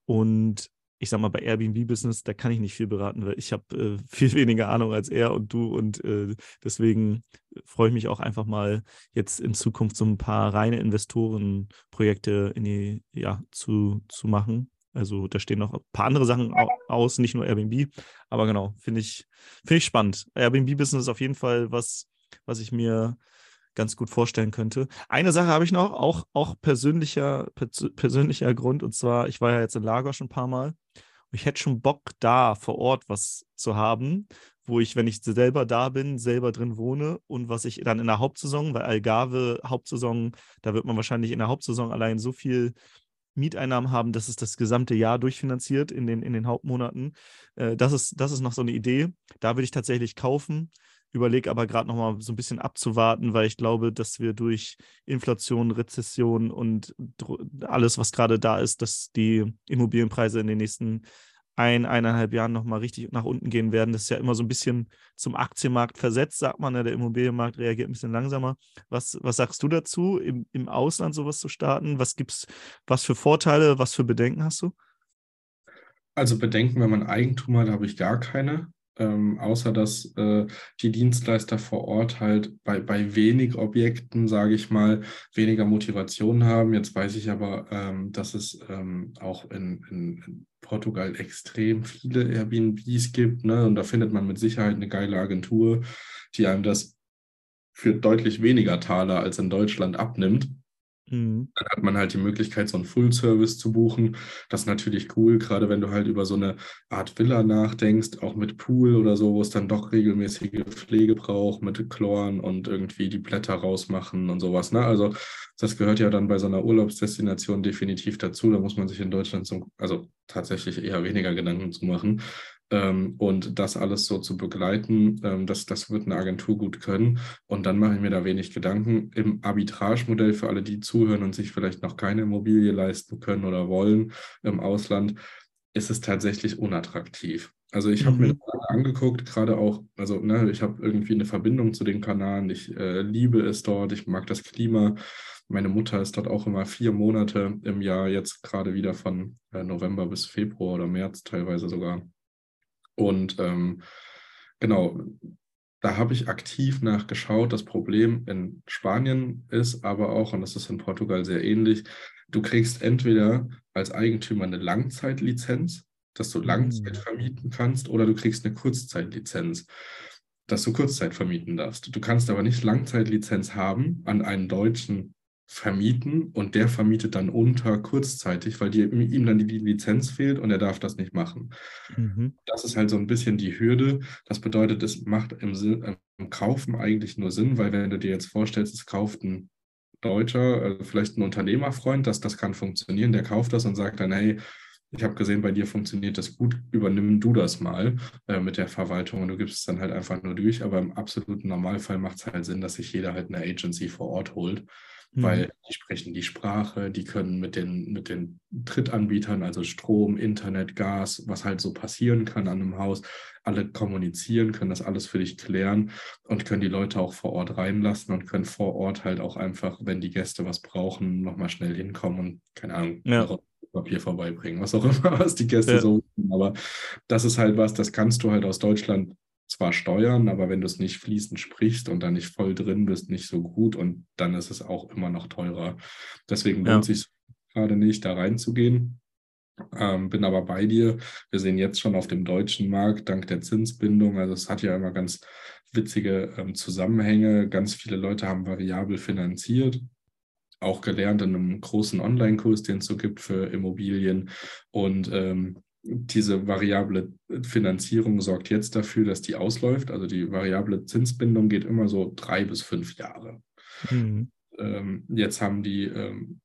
Und ich sag mal, bei Airbnb-Business, da kann ich nicht viel beraten, weil ich habe äh, viel weniger Ahnung als er und du. Und äh, deswegen freue ich mich auch einfach mal jetzt in Zukunft so ein paar reine Investorenprojekte in die, ja, zu, zu machen. Also da stehen noch ein paar andere Sachen aus, nicht nur Airbnb. Aber genau, finde ich, finde ich spannend. Airbnb-Business ist auf jeden Fall was, was ich mir ganz gut vorstellen könnte. Eine Sache habe ich noch, auch, auch persönlicher, persönlicher Grund, und zwar, ich war ja jetzt in Lagos ein paar Mal. Ich hätte schon Bock, da vor Ort was zu haben, wo ich, wenn ich selber da bin, selber drin wohne und was ich dann in der Hauptsaison, weil Algarve Hauptsaison, da wird man wahrscheinlich in der Hauptsaison allein so viel Mieteinnahmen haben, dass es das gesamte Jahr durchfinanziert in den, in den Hauptmonaten. Äh, das, ist, das ist noch so eine Idee. Da würde ich tatsächlich kaufen überlege aber gerade noch mal so ein bisschen abzuwarten, weil ich glaube, dass wir durch Inflation, Rezession und alles, was gerade da ist, dass die Immobilienpreise in den nächsten ein, eineinhalb Jahren noch mal richtig nach unten gehen werden. Das ist ja immer so ein bisschen zum Aktienmarkt versetzt, sagt man. Ja, der Immobilienmarkt reagiert ein bisschen langsamer. Was, was sagst du dazu, im, im Ausland sowas zu starten? Was gibt's, was für Vorteile, was für Bedenken hast du? Also Bedenken, wenn man Eigentum hat, habe ich gar keine ähm, außer dass äh, die Dienstleister vor Ort halt bei, bei wenig Objekten, sage ich mal, weniger Motivation haben. Jetzt weiß ich aber, ähm, dass es ähm, auch in, in, in, Portugal extrem viele Airbnbs gibt. Ne? Und da findet man mit Sicherheit eine geile Agentur, die einem das für deutlich weniger Taler als in Deutschland abnimmt. Mhm. Dann hat man halt die Möglichkeit, so einen Full-Service zu buchen. Das ist natürlich cool, gerade wenn du halt über so eine Art Villa nachdenkst, auch mit Pool oder so, wo es dann doch regelmäßige Pflege braucht, mit Chloren und irgendwie die Blätter rausmachen und sowas. Ne? Also das gehört ja dann bei so einer Urlaubsdestination definitiv dazu. Da muss man sich in Deutschland so, also tatsächlich eher weniger Gedanken zu machen. Ähm, und das alles so zu begleiten, ähm, das, das wird eine Agentur gut können. Und dann mache ich mir da wenig Gedanken. Im Arbitrage-Modell für alle, die zuhören und sich vielleicht noch keine Immobilie leisten können oder wollen im Ausland, ist es tatsächlich unattraktiv. Also ich habe mhm. mir das angeguckt, gerade auch, also ne, ich habe irgendwie eine Verbindung zu den Kanaren. Ich äh, liebe es dort, ich mag das Klima. Meine Mutter ist dort auch immer vier Monate im Jahr, jetzt gerade wieder von äh, November bis Februar oder März teilweise sogar. Und ähm, genau, da habe ich aktiv nachgeschaut. Das Problem in Spanien ist aber auch, und das ist in Portugal sehr ähnlich, du kriegst entweder als Eigentümer eine Langzeitlizenz, dass du Langzeit hm. vermieten kannst, oder du kriegst eine Kurzzeitlizenz, dass du Kurzzeit vermieten darfst. Du kannst aber nicht Langzeitlizenz haben an einen deutschen vermieten und der vermietet dann unter kurzzeitig, weil die, ihm dann die Lizenz fehlt und er darf das nicht machen. Mhm. Das ist halt so ein bisschen die Hürde. Das bedeutet, es macht im, Sinn, im Kaufen eigentlich nur Sinn, weil wenn du dir jetzt vorstellst, es kauft ein Deutscher, also vielleicht ein Unternehmerfreund, dass das kann funktionieren, der kauft das und sagt dann, hey, ich habe gesehen, bei dir funktioniert das gut, übernimm du das mal äh, mit der Verwaltung und du gibst es dann halt einfach nur durch. Aber im absoluten Normalfall macht es halt Sinn, dass sich jeder halt eine Agency vor Ort holt mhm. weil die sprechen die Sprache, die können mit den, mit den Drittanbietern, also Strom, Internet, Gas, was halt so passieren kann an einem Haus, alle kommunizieren, können das alles für dich klären und können die Leute auch vor Ort reinlassen und können vor Ort halt auch einfach, wenn die Gäste was brauchen, nochmal schnell hinkommen und, keine Ahnung, ja. Papier vorbeibringen, was auch immer, was die Gäste ja. so. Aber das ist halt was, das kannst du halt aus Deutschland zwar steuern, aber wenn du es nicht fließend sprichst und da nicht voll drin bist, nicht so gut und dann ist es auch immer noch teurer. Deswegen lohnt ja. sich gerade nicht, da reinzugehen. Ähm, bin aber bei dir. Wir sehen jetzt schon auf dem deutschen Markt, dank der Zinsbindung, also es hat ja immer ganz witzige ähm, Zusammenhänge. Ganz viele Leute haben variabel finanziert auch gelernt in einem großen Online-Kurs, den es so gibt für Immobilien. Und ähm, diese variable Finanzierung sorgt jetzt dafür, dass die ausläuft. Also die variable Zinsbindung geht immer so drei bis fünf Jahre. Mhm. Ähm, jetzt haben die ähm,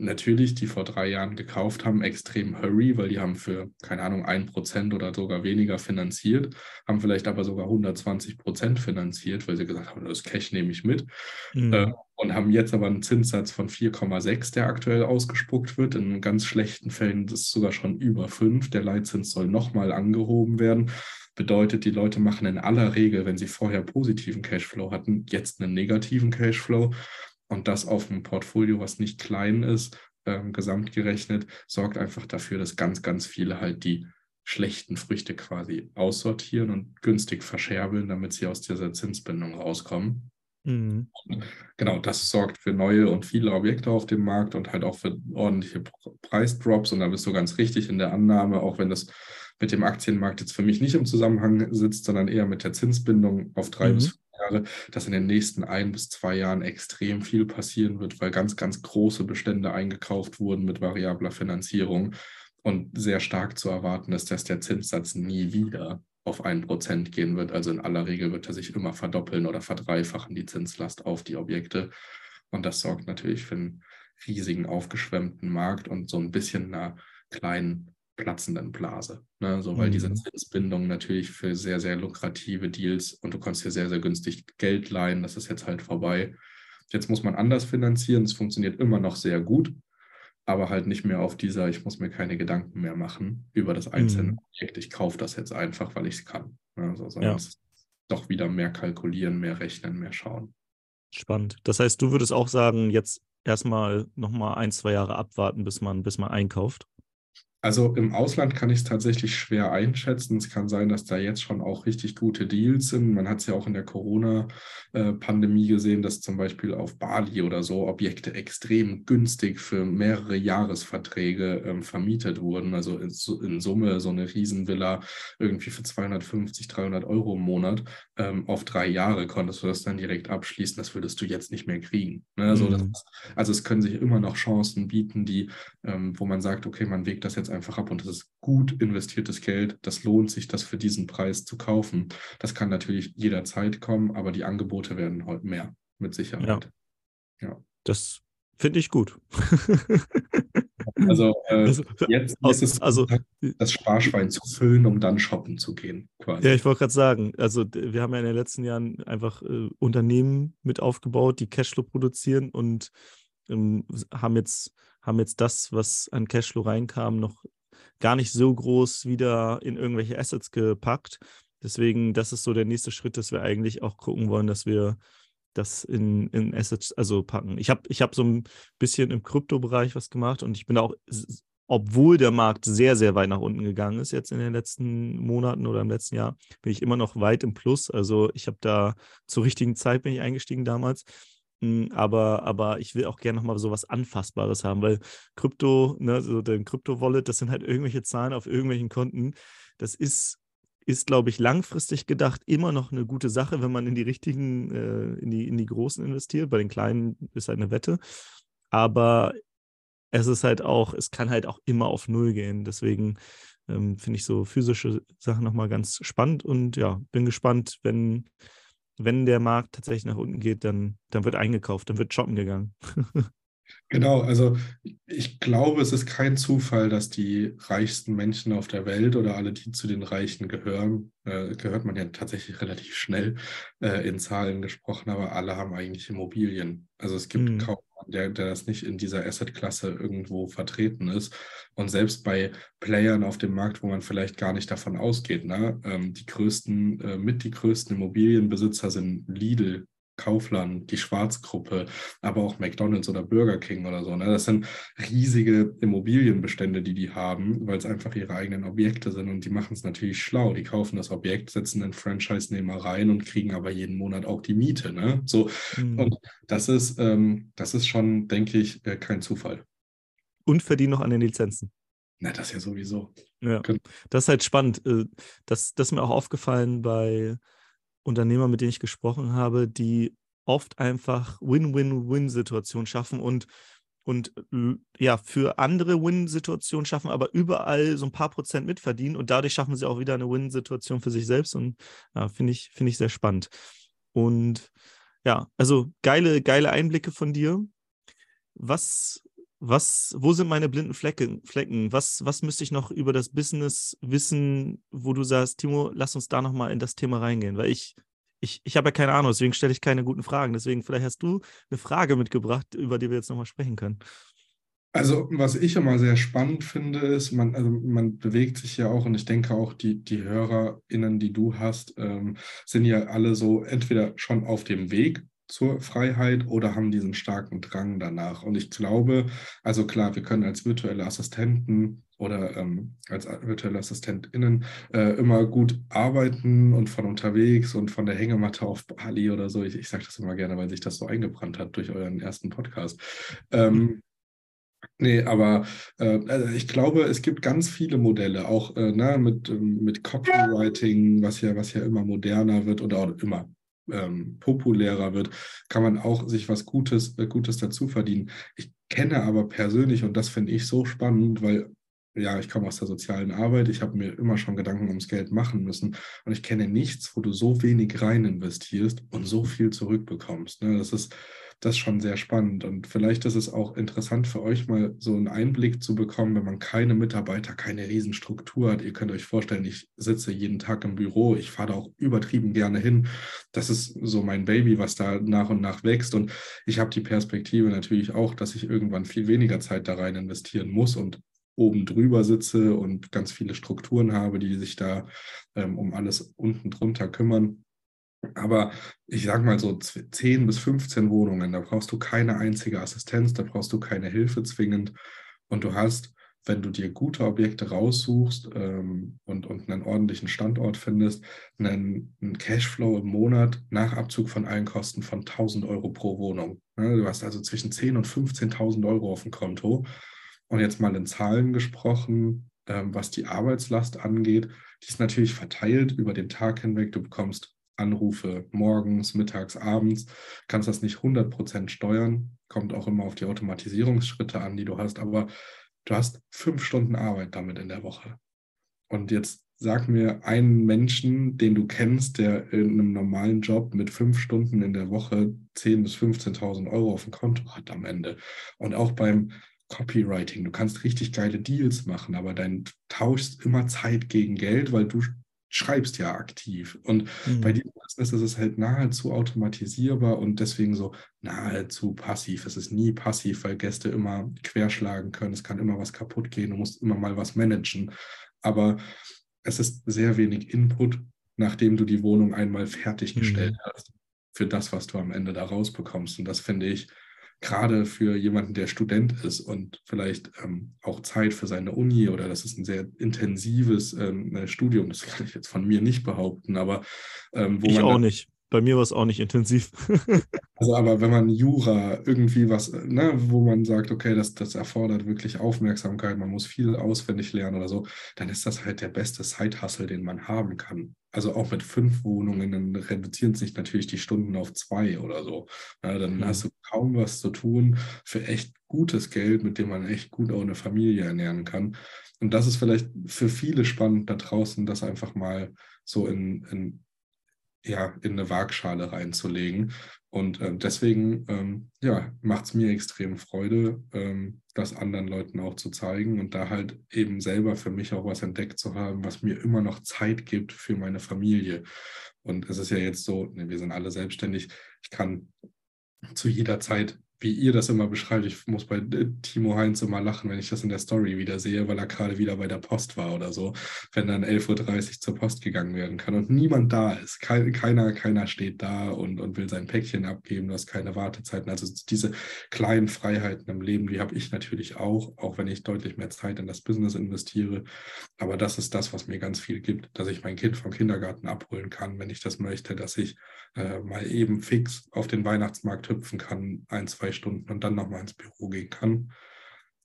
natürlich, die vor drei Jahren gekauft haben, extrem Hurry, weil die haben für, keine Ahnung, ein Prozent oder sogar weniger finanziert, haben vielleicht aber sogar 120 Prozent finanziert, weil sie gesagt haben, das Cash nehme ich mit. Mhm. Äh, und haben jetzt aber einen Zinssatz von 4,6, der aktuell ausgespuckt wird. In ganz schlechten Fällen ist es sogar schon über 5. Der Leitzins soll nochmal angehoben werden. Bedeutet, die Leute machen in aller Regel, wenn sie vorher positiven Cashflow hatten, jetzt einen negativen Cashflow. Und das auf einem Portfolio, was nicht klein ist, ähm, gesamt gerechnet, sorgt einfach dafür, dass ganz, ganz viele halt die schlechten Früchte quasi aussortieren und günstig verscherbeln, damit sie aus dieser Zinsbindung rauskommen. Mhm. Genau, das sorgt für neue und viele Objekte auf dem Markt und halt auch für ordentliche Preisdrops. Und da bist du ganz richtig in der Annahme, auch wenn das mit dem Aktienmarkt jetzt für mich nicht im Zusammenhang sitzt, sondern eher mit der Zinsbindung auf drei mhm. bis Jahre, dass in den nächsten ein bis zwei Jahren extrem viel passieren wird, weil ganz, ganz große Bestände eingekauft wurden mit variabler Finanzierung. Und sehr stark zu erwarten ist, dass der Zinssatz nie wieder auf ein Prozent gehen wird. Also in aller Regel wird er sich immer verdoppeln oder verdreifachen, die Zinslast auf die Objekte. Und das sorgt natürlich für einen riesigen aufgeschwemmten Markt und so ein bisschen einer kleinen platzenden Blase. Ne? So, weil mhm. diese Zinsbindung natürlich für sehr, sehr lukrative Deals und du kannst hier sehr, sehr günstig Geld leihen, das ist jetzt halt vorbei. Jetzt muss man anders finanzieren, es funktioniert immer noch sehr gut, aber halt nicht mehr auf dieser, ich muss mir keine Gedanken mehr machen über das einzelne mhm. Objekt, ich kaufe das jetzt einfach, weil ich es kann. Also, sondern ja. es ist doch wieder mehr kalkulieren, mehr rechnen, mehr schauen. Spannend. Das heißt, du würdest auch sagen, jetzt erstmal nochmal ein, zwei Jahre abwarten, bis man, bis man einkauft? Also im Ausland kann ich es tatsächlich schwer einschätzen. Es kann sein, dass da jetzt schon auch richtig gute Deals sind. Man hat es ja auch in der Corona-Pandemie gesehen, dass zum Beispiel auf Bali oder so Objekte extrem günstig für mehrere Jahresverträge ähm, vermietet wurden. Also in, in, Summe so eine Riesenvilla irgendwie für 250, 300 Euro im Monat ähm, auf drei Jahre konntest du das dann direkt abschließen. Das würdest du jetzt nicht mehr kriegen. Ne? Also, mhm. das, also es können sich immer noch Chancen bieten, die, ähm, wo man sagt, okay, man wägt das jetzt einfach ab und das ist gut investiertes Geld. Das lohnt sich, das für diesen Preis zu kaufen. Das kann natürlich jederzeit kommen, aber die Angebote werden heute mehr, mit Sicherheit. Ja. ja. Das finde ich gut. Also, äh, also jetzt ist es also, das Sparschwein zu füllen, um dann shoppen zu gehen. Quasi. Ja, ich wollte gerade sagen, also wir haben ja in den letzten Jahren einfach äh, Unternehmen mit aufgebaut, die Cashflow produzieren und ähm, haben jetzt haben jetzt das, was an Cashflow reinkam, noch gar nicht so groß wieder in irgendwelche Assets gepackt. Deswegen, das ist so der nächste Schritt, dass wir eigentlich auch gucken wollen, dass wir das in, in Assets also packen. Ich habe ich hab so ein bisschen im Kryptobereich was gemacht und ich bin auch, obwohl der Markt sehr, sehr weit nach unten gegangen ist jetzt in den letzten Monaten oder im letzten Jahr, bin ich immer noch weit im Plus. Also ich habe da zur richtigen Zeit bin ich eingestiegen damals. Hm, aber, aber ich will auch gerne nochmal so was Anfassbares haben, weil Krypto, ne, so dein Krypto-Wallet, das sind halt irgendwelche Zahlen auf irgendwelchen Konten. Das ist, ist, glaube ich, langfristig gedacht immer noch eine gute Sache, wenn man in die richtigen, äh, in, die, in die großen investiert. Bei den kleinen ist halt eine Wette. Aber es ist halt auch, es kann halt auch immer auf Null gehen. Deswegen ähm, finde ich so physische Sachen nochmal ganz spannend und ja, bin gespannt, wenn wenn der Markt tatsächlich nach unten geht, dann, dann wird eingekauft, dann wird shoppen gegangen. Genau, also ich glaube, es ist kein Zufall, dass die reichsten Menschen auf der Welt oder alle, die zu den Reichen gehören, äh, gehört man ja tatsächlich relativ schnell äh, in Zahlen gesprochen, aber alle haben eigentlich Immobilien. Also es gibt mhm. kaum der, der das nicht in dieser Asset-Klasse irgendwo vertreten ist. Und selbst bei Playern auf dem Markt, wo man vielleicht gar nicht davon ausgeht, ne? Ähm, die größten, äh, mit die größten Immobilienbesitzer sind Lidl, Kaufland, die Schwarzgruppe, aber auch McDonald's oder Burger King oder so. Ne? Das sind riesige Immobilienbestände, die die haben, weil es einfach ihre eigenen Objekte sind und die machen es natürlich schlau. Die kaufen das Objekt, setzen einen Franchise-Nehmer rein und kriegen aber jeden Monat auch die Miete. Ne? So, mhm. und das ist, ähm, das ist schon, denke ich, äh, kein Zufall. Und verdienen noch an den Lizenzen. Na, das ja sowieso. Ja, das ist halt spannend. Äh, das, das ist mir auch aufgefallen bei Unternehmer, mit denen ich gesprochen habe, die oft einfach Win-Win-Win-Situationen schaffen und, und ja, für andere Win-Situationen schaffen, aber überall so ein paar Prozent mitverdienen und dadurch schaffen sie auch wieder eine Win-Situation für sich selbst und ja, finde ich, find ich sehr spannend. Und ja, also geile, geile Einblicke von dir. Was, was, wo sind meine blinden Flecken? Flecken? Was, was müsste ich noch über das Business wissen, wo du sagst, Timo, lass uns da nochmal in das Thema reingehen? Weil ich, ich, ich habe ja keine Ahnung, deswegen stelle ich keine guten Fragen. Deswegen, vielleicht hast du eine Frage mitgebracht, über die wir jetzt nochmal sprechen können. Also, was ich immer sehr spannend finde, ist, man, also man bewegt sich ja auch und ich denke auch, die, die HörerInnen, die du hast, ähm, sind ja alle so entweder schon auf dem Weg zur Freiheit oder haben diesen starken Drang danach. Und ich glaube, also klar, wir können als virtuelle Assistenten oder ähm, als virtuelle AssistentInnen äh, immer gut arbeiten und von unterwegs und von der Hängematte auf Bali oder so. Ich, ich sage das immer gerne, weil sich das so eingebrannt hat durch euren ersten Podcast. Ähm, Nee, aber äh, also ich glaube, es gibt ganz viele Modelle, auch äh, ne, mit, ähm, mit Copywriting, was ja, was ja immer moderner wird oder auch immer ähm, populärer wird, kann man auch sich was Gutes, äh, Gutes dazu verdienen. Ich kenne aber persönlich, und das finde ich so spannend, weil ja, ich komme aus der sozialen Arbeit, ich habe mir immer schon Gedanken ums Geld machen müssen und ich kenne nichts, wo du so wenig rein investierst und so viel zurückbekommst. Ne? Das ist das ist schon sehr spannend. Und vielleicht ist es auch interessant für euch mal so einen Einblick zu bekommen, wenn man keine Mitarbeiter, keine Riesenstruktur hat. Ihr könnt euch vorstellen, ich sitze jeden Tag im Büro, ich fahre da auch übertrieben gerne hin. Das ist so mein Baby, was da nach und nach wächst. Und ich habe die Perspektive natürlich auch, dass ich irgendwann viel weniger Zeit da rein investieren muss und oben drüber sitze und ganz viele Strukturen habe, die sich da ähm, um alles unten drunter kümmern. Aber ich sage mal so 10 bis 15 Wohnungen, da brauchst du keine einzige Assistenz, da brauchst du keine Hilfe zwingend und du hast wenn du dir gute Objekte raussuchst ähm, und, und einen ordentlichen Standort findest, einen, einen, Cashflow im Monat nach Abzug von allen Kosten von 1000 Euro pro Wohnung. Ja, du hast also zwischen 10.000 und 15.000 Euro auf dem Konto. Und jetzt mal in Zahlen gesprochen, ähm, was die Arbeitslast angeht, die ist natürlich verteilt über den Tag hinweg. Du bekommst Anrufe morgens, mittags, abends, kannst das nicht 100% steuern, kommt auch immer auf die Automatisierungsschritte an, die du hast, aber du hast fünf Stunden Arbeit damit in der Woche. Und jetzt sag mir einen Menschen, den du kennst, der in einem normalen Job mit fünf Stunden in der Woche 10.000 bis 15.000 Euro auf dem Konto hat am Ende. Und auch beim Copywriting, du kannst richtig geile Deals machen, aber dann tauschst immer Zeit gegen Geld, weil du schreibst ja aktiv. Und mhm. bei diesem Business ist es halt nahezu automatisierbar und deswegen so nahezu passiv. Es ist nie passiv, weil Gäste immer querschlagen können. Es kann immer was kaputt gehen. Du musst immer mal was managen. Aber es ist sehr wenig Input, nachdem du die Wohnung einmal fertiggestellt mhm. hast, für das, was du am Ende da rausbekommst. Und das finde ich gerade für jemanden, der Student ist und vielleicht ähm, auch Zeit für seine Uni oder das ist ein sehr intensives ähm, äh, Studium, das kann ich jetzt von mir nicht behaupten, aber ähm, wo ich man. auch nicht. Bei mir war es auch nicht intensiv. also, aber wenn man Jura irgendwie was, ne, wo man sagt, okay, das, das erfordert wirklich Aufmerksamkeit, man muss viel auswendig lernen oder so, dann ist das halt der beste Side-Hustle, den man haben kann. Also auch mit fünf Wohnungen, dann reduzieren sich natürlich die Stunden auf zwei oder so. Ja, dann mhm. hast du kaum was zu tun für echt gutes Geld, mit dem man echt gut auch eine Familie ernähren kann. Und das ist vielleicht für viele spannend da draußen, das einfach mal so in, in ja, in eine Waagschale reinzulegen. Und ähm, deswegen ähm, ja, macht es mir extrem Freude, ähm, das anderen Leuten auch zu zeigen und da halt eben selber für mich auch was entdeckt zu haben, was mir immer noch Zeit gibt für meine Familie. Und es ist ja jetzt so, ne, wir sind alle selbstständig, ich kann zu jeder Zeit wie ihr das immer beschreibt. Ich muss bei äh, Timo Heinz immer lachen, wenn ich das in der Story wieder sehe, weil er gerade wieder bei der Post war oder so, wenn dann 11.30 Uhr zur Post gegangen werden kann und niemand da ist. keiner, keiner steht da und, und will sein Päckchen abgeben, du hast keine Wartezeiten. Also diese kleinen Freiheiten im Leben, die habe ich natürlich auch, auch wenn ich deutlich mehr Zeit in das Business investiere. Aber das ist das, was mir ganz viel gibt, dass ich mein Kind vom Kindergarten abholen kann, wenn ich das möchte, dass ich äh, mal eben fix auf den Weihnachtsmarkt hüpfen kann, ein, zwei Stunden und dann nochmal ins Büro gehen kann.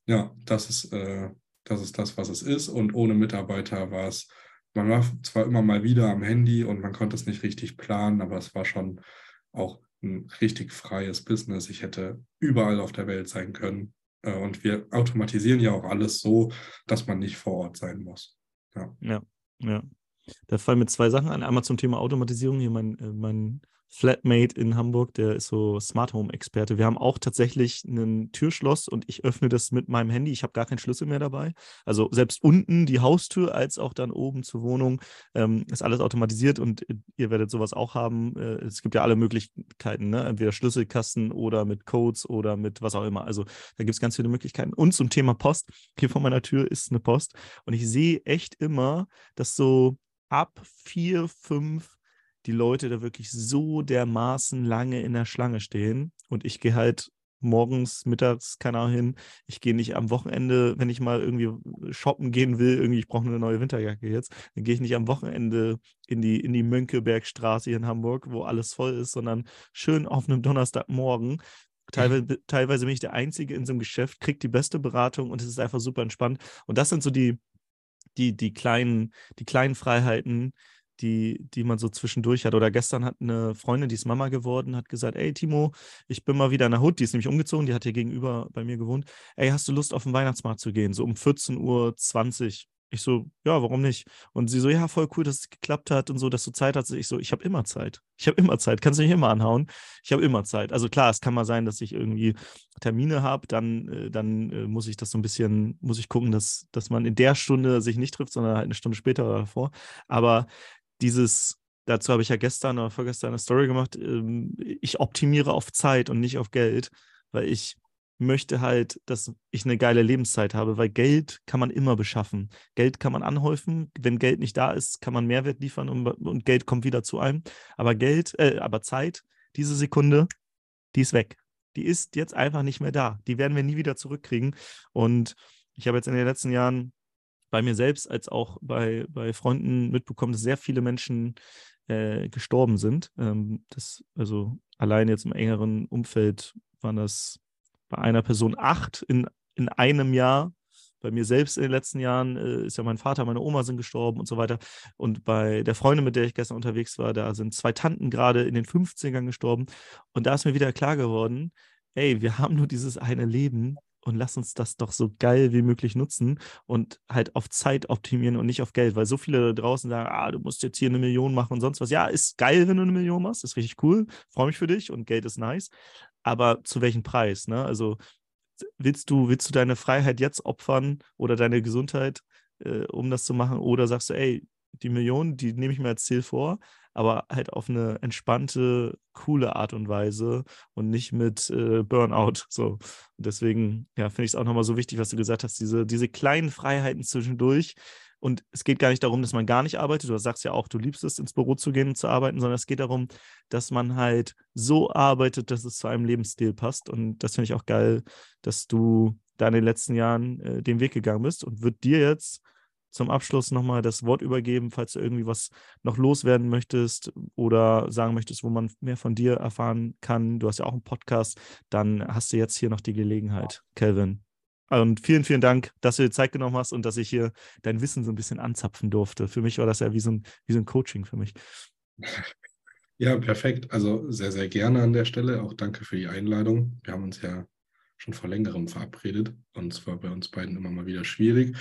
Ja, das ist, äh, das ist das, was es ist. Und ohne Mitarbeiter war es, man war zwar immer mal wieder am Handy und man konnte es nicht richtig planen, aber es war schon auch ein richtig freies Business. Ich hätte überall auf der Welt sein können. Äh, und wir automatisieren ja auch alles so, dass man nicht vor Ort sein muss. Ja, ja. ja. Da fallen mir zwei Sachen an. Einmal zum Thema Automatisierung. Hier mein, äh, mein Flatmate in Hamburg, der ist so Smart Home Experte. Wir haben auch tatsächlich ein Türschloss und ich öffne das mit meinem Handy. Ich habe gar keinen Schlüssel mehr dabei. Also selbst unten die Haustür als auch dann oben zur Wohnung ähm, ist alles automatisiert und ihr werdet sowas auch haben. Äh, es gibt ja alle Möglichkeiten, ne? entweder Schlüsselkasten oder mit Codes oder mit was auch immer. Also da gibt es ganz viele Möglichkeiten. Und zum Thema Post. Hier vor meiner Tür ist eine Post und ich sehe echt immer, dass so ab vier, fünf die Leute da wirklich so dermaßen lange in der Schlange stehen. Und ich gehe halt morgens, mittags, keine Ahnung hin. Ich gehe nicht am Wochenende, wenn ich mal irgendwie shoppen gehen will, irgendwie, ich brauche eine neue Winterjacke jetzt, dann gehe ich nicht am Wochenende in die, in die Mönckebergstraße hier in Hamburg, wo alles voll ist, sondern schön auf einem Donnerstagmorgen. Teilweise, teilweise bin ich der Einzige in so einem Geschäft, kriege die beste Beratung und es ist einfach super entspannt. Und das sind so die, die, die, kleinen, die kleinen Freiheiten, die, die man so zwischendurch hat. Oder gestern hat eine Freundin, die ist Mama geworden, hat gesagt, ey Timo, ich bin mal wieder in der Hut, die ist nämlich umgezogen, die hat hier gegenüber bei mir gewohnt. Ey, hast du Lust auf den Weihnachtsmarkt zu gehen? So um 14.20 Uhr. Ich so, ja, warum nicht? Und sie so, ja, voll cool, dass es geklappt hat und so, dass du Zeit hast. Ich so, ich habe immer Zeit. Ich habe immer Zeit. Kannst du mich immer anhauen? Ich habe immer Zeit. Also klar, es kann mal sein, dass ich irgendwie Termine habe, dann, äh, dann äh, muss ich das so ein bisschen, muss ich gucken, dass, dass man in der Stunde sich nicht trifft, sondern halt eine Stunde später davor. Aber dieses, dazu habe ich ja gestern oder vorgestern eine Story gemacht, ähm, ich optimiere auf Zeit und nicht auf Geld, weil ich möchte halt, dass ich eine geile Lebenszeit habe, weil Geld kann man immer beschaffen. Geld kann man anhäufen. Wenn Geld nicht da ist, kann man Mehrwert liefern und, und Geld kommt wieder zu einem. Aber Geld, äh, aber Zeit, diese Sekunde, die ist weg. Die ist jetzt einfach nicht mehr da. Die werden wir nie wieder zurückkriegen. Und Ich habe jetzt in den letzten Jahren bei mir selbst als auch bei, bei Freunden mitbekommen, dass sehr viele Menschen äh, gestorben sind. Ähm, das, also allein jetzt im engeren Umfeld waren das bei einer Person acht in, in einem Jahr. Bei mir selbst in den letzten Jahren äh, ist ja mein Vater, meine Oma sind gestorben und so weiter. Und bei der Freundin, mit der ich gestern unterwegs war, da sind zwei Tanten gerade in den 50ern gestorben. Und da ist mir wieder klar geworden, ey, wir haben nur dieses eine Leben und lass uns das doch so geil wie möglich nutzen und halt auf Zeit optimieren und nicht auf Geld, weil so viele da draußen sagen, ah, du musst jetzt hier eine Million machen und sonst was. Ja, ist geil, wenn du eine Million machst, ist richtig cool, freue mich für dich und Geld ist nice, aber zu welchem Preis, ne? Also willst du, willst du deine Freiheit jetzt opfern oder deine Gesundheit, äh, um das zu machen oder sagst du, ey, die Million, die nehme ich mir als Ziel vor, aber halt auf eine entspannte, coole Art und Weise und nicht mit äh, Burnout. So. Und deswegen, ja, finde ich es auch nochmal so wichtig, was du gesagt hast, diese, diese kleinen Freiheiten zwischendurch. Und es geht gar nicht darum, dass man gar nicht arbeitet. Du sagst ja auch, du liebst es, ins Büro zu gehen und zu arbeiten, sondern es geht darum, dass man halt so arbeitet, dass es zu einem Lebensstil passt. Und das finde ich auch geil, dass du da in den letzten Jahren äh, den Weg gegangen bist und wird dir jetzt zum Abschluss nochmal das Wort übergeben, falls du irgendwie was noch loswerden möchtest oder sagen möchtest, wo man mehr von dir erfahren kann. Du hast ja auch einen Podcast, dann hast du jetzt hier noch die Gelegenheit, Kelvin. Und vielen, vielen Dank, dass du dir Zeit genommen hast und dass ich hier dein Wissen so ein bisschen anzapfen durfte. Für mich war das ja wie so ein, wie so ein Coaching für mich. Ja, perfekt. Also sehr, sehr gerne an der Stelle. Auch danke für die Einladung. Wir haben uns ja schon vor längerem verabredet und es war bei uns beiden immer mal wieder schwierig.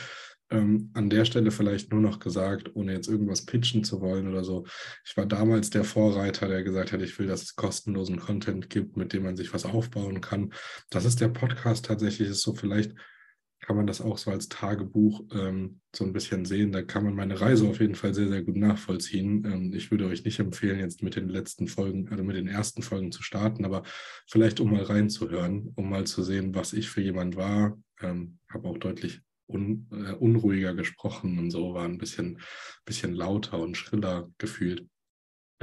Ähm, an der Stelle vielleicht nur noch gesagt, ohne jetzt irgendwas pitchen zu wollen oder so. Ich war damals der Vorreiter, der gesagt hat, ich will, dass es kostenlosen Content gibt, mit dem man sich was aufbauen kann. Das ist der Podcast tatsächlich, ist so vielleicht kann man das auch so als Tagebuch ähm, so ein bisschen sehen. Da kann man meine Reise auf jeden Fall sehr, sehr gut nachvollziehen. Ähm, ich würde euch nicht empfehlen, jetzt mit den letzten Folgen, also mit den ersten Folgen zu starten, aber vielleicht um mal reinzuhören, um mal zu sehen, was ich für jemand war. Ähm, habe auch deutlich un, äh, unruhiger gesprochen und so, war ein bisschen, bisschen lauter und schriller gefühlt.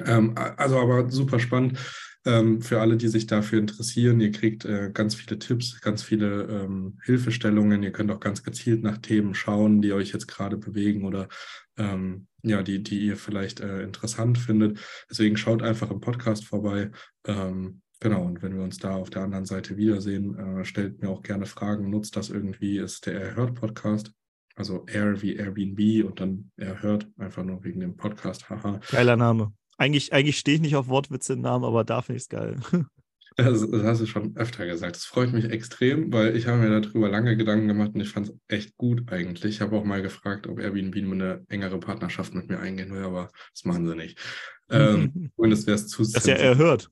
Ähm, also aber super spannend ähm, für alle, die sich dafür interessieren. Ihr kriegt äh, ganz viele Tipps, ganz viele ähm, Hilfestellungen. Ihr könnt auch ganz gezielt nach Themen schauen, die euch jetzt gerade bewegen oder ähm, ja, die, die ihr vielleicht äh, interessant findet. Deswegen schaut einfach im Podcast vorbei. Ähm, Genau, und wenn wir uns da auf der anderen Seite wiedersehen, äh, stellt mir auch gerne Fragen, nutzt das irgendwie, ist der Erhört-Podcast, also Air wie Airbnb und dann Erhört, einfach nur wegen dem Podcast, haha. Geiler Name. Eigentlich, eigentlich stehe ich nicht auf Wortwitze im Namen, aber da finde ich es geil. Das, das, hast du schon öfter gesagt. Das freut mich extrem, weil ich habe mir darüber lange Gedanken gemacht und ich fand es echt gut eigentlich. Ich habe auch mal gefragt, ob Airbnb eine engere Partnerschaft mit mir eingehen will, aber das machen sie nicht. ähm, und es wäre es zu. Das ist ja erhört.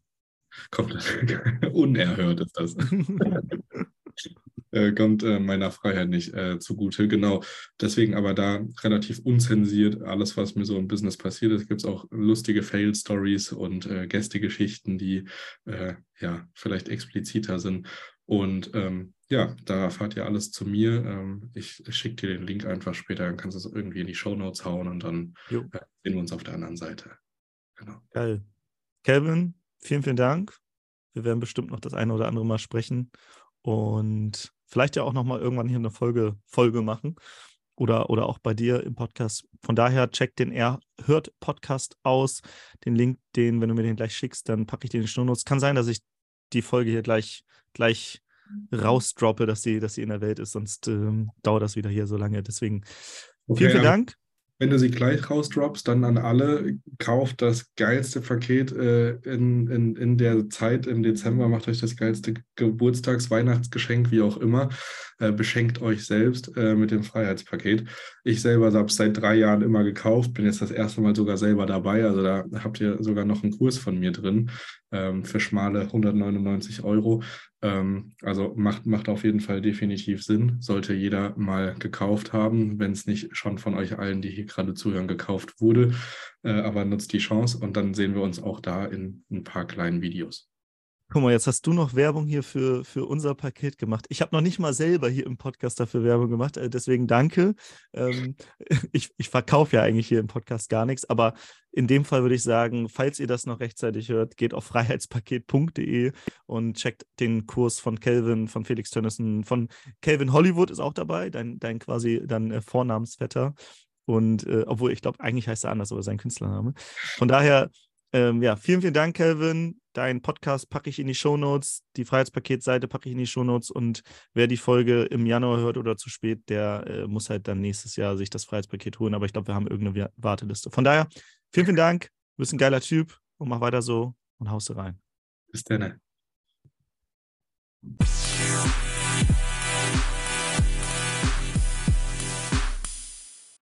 Kommt, unerhört ist das. äh, kommt äh, meiner Freiheit nicht äh, zugute. Genau. Deswegen aber da relativ unzensiert alles, was mir so im Business passiert ist. Gibt es auch lustige Fail-Stories und äh, Gästegeschichten, die äh, ja vielleicht expliziter sind. Und ähm, ja, da erfahrt ihr alles zu mir. Ähm, ich schicke dir den Link einfach später, dann kannst du es irgendwie in die Show Notes hauen und dann äh, sehen wir uns auf der anderen Seite. Genau. Geil. Kevin, vielen, vielen Dank. Wir werden bestimmt noch das eine oder andere Mal sprechen und vielleicht ja auch noch mal irgendwann hier eine Folge, Folge machen oder, oder auch bei dir im Podcast. Von daher check den Er hört Podcast aus. Den Link, den, wenn du mir den gleich schickst, dann packe ich den in die Show Notes. Kann sein, dass ich die Folge hier gleich, gleich rausdroppe, dass sie, dass sie in der Welt ist, sonst ähm, dauert das wieder hier so lange. Deswegen okay, vielen, vielen Dank wenn du sie gleich rausdroppst, dann an alle, kauft das geilste Paket äh, in, in, in der Zeit im Dezember, macht euch das geilste Geburtstags-, Weihnachtsgeschenk, wie auch immer, äh, beschenkt euch selbst äh, mit dem Freiheitspaket. Ich selber habe es seit drei Jahren immer gekauft, bin jetzt das erste Mal sogar selber dabei, also da habt ihr sogar noch einen Kurs von mir drin ähm, für schmale 199 Euro. Ähm, also macht, macht auf jeden Fall definitiv Sinn. Sollte jeder mal gekauft haben, wenn es nicht schon von euch allen, die hier gerade zuhören, gekauft wurde. Äh, aber nutzt die Chance und dann sehen wir uns auch da in ein paar kleinen Videos. Guck mal, jetzt hast du noch Werbung hier für, für unser Paket gemacht. Ich habe noch nicht mal selber hier im Podcast dafür Werbung gemacht, äh, deswegen danke. Ähm, ich ich verkaufe ja eigentlich hier im Podcast gar nichts, aber in dem Fall würde ich sagen, falls ihr das noch rechtzeitig hört, geht auf freiheitspaket.de und checkt den Kurs von Kelvin, von Felix Tönnissen, von Kelvin Hollywood ist auch dabei, dein, dein quasi dann äh, Vornamensvetter. Und äh, obwohl ich glaube, eigentlich heißt er anders, aber sein Künstlername. Von daher ähm, ja, vielen, vielen Dank, Kelvin. Dein Podcast packe ich in die Shownotes, die Freiheitspaketseite packe ich in die Shownotes und wer die Folge im Januar hört oder zu spät, der äh, muss halt dann nächstes Jahr sich das Freiheitspaket holen. Aber ich glaube, wir haben irgendeine Warteliste. Von daher, vielen, vielen Dank. Du bist ein geiler Typ und mach weiter so und haust rein. Bis dann.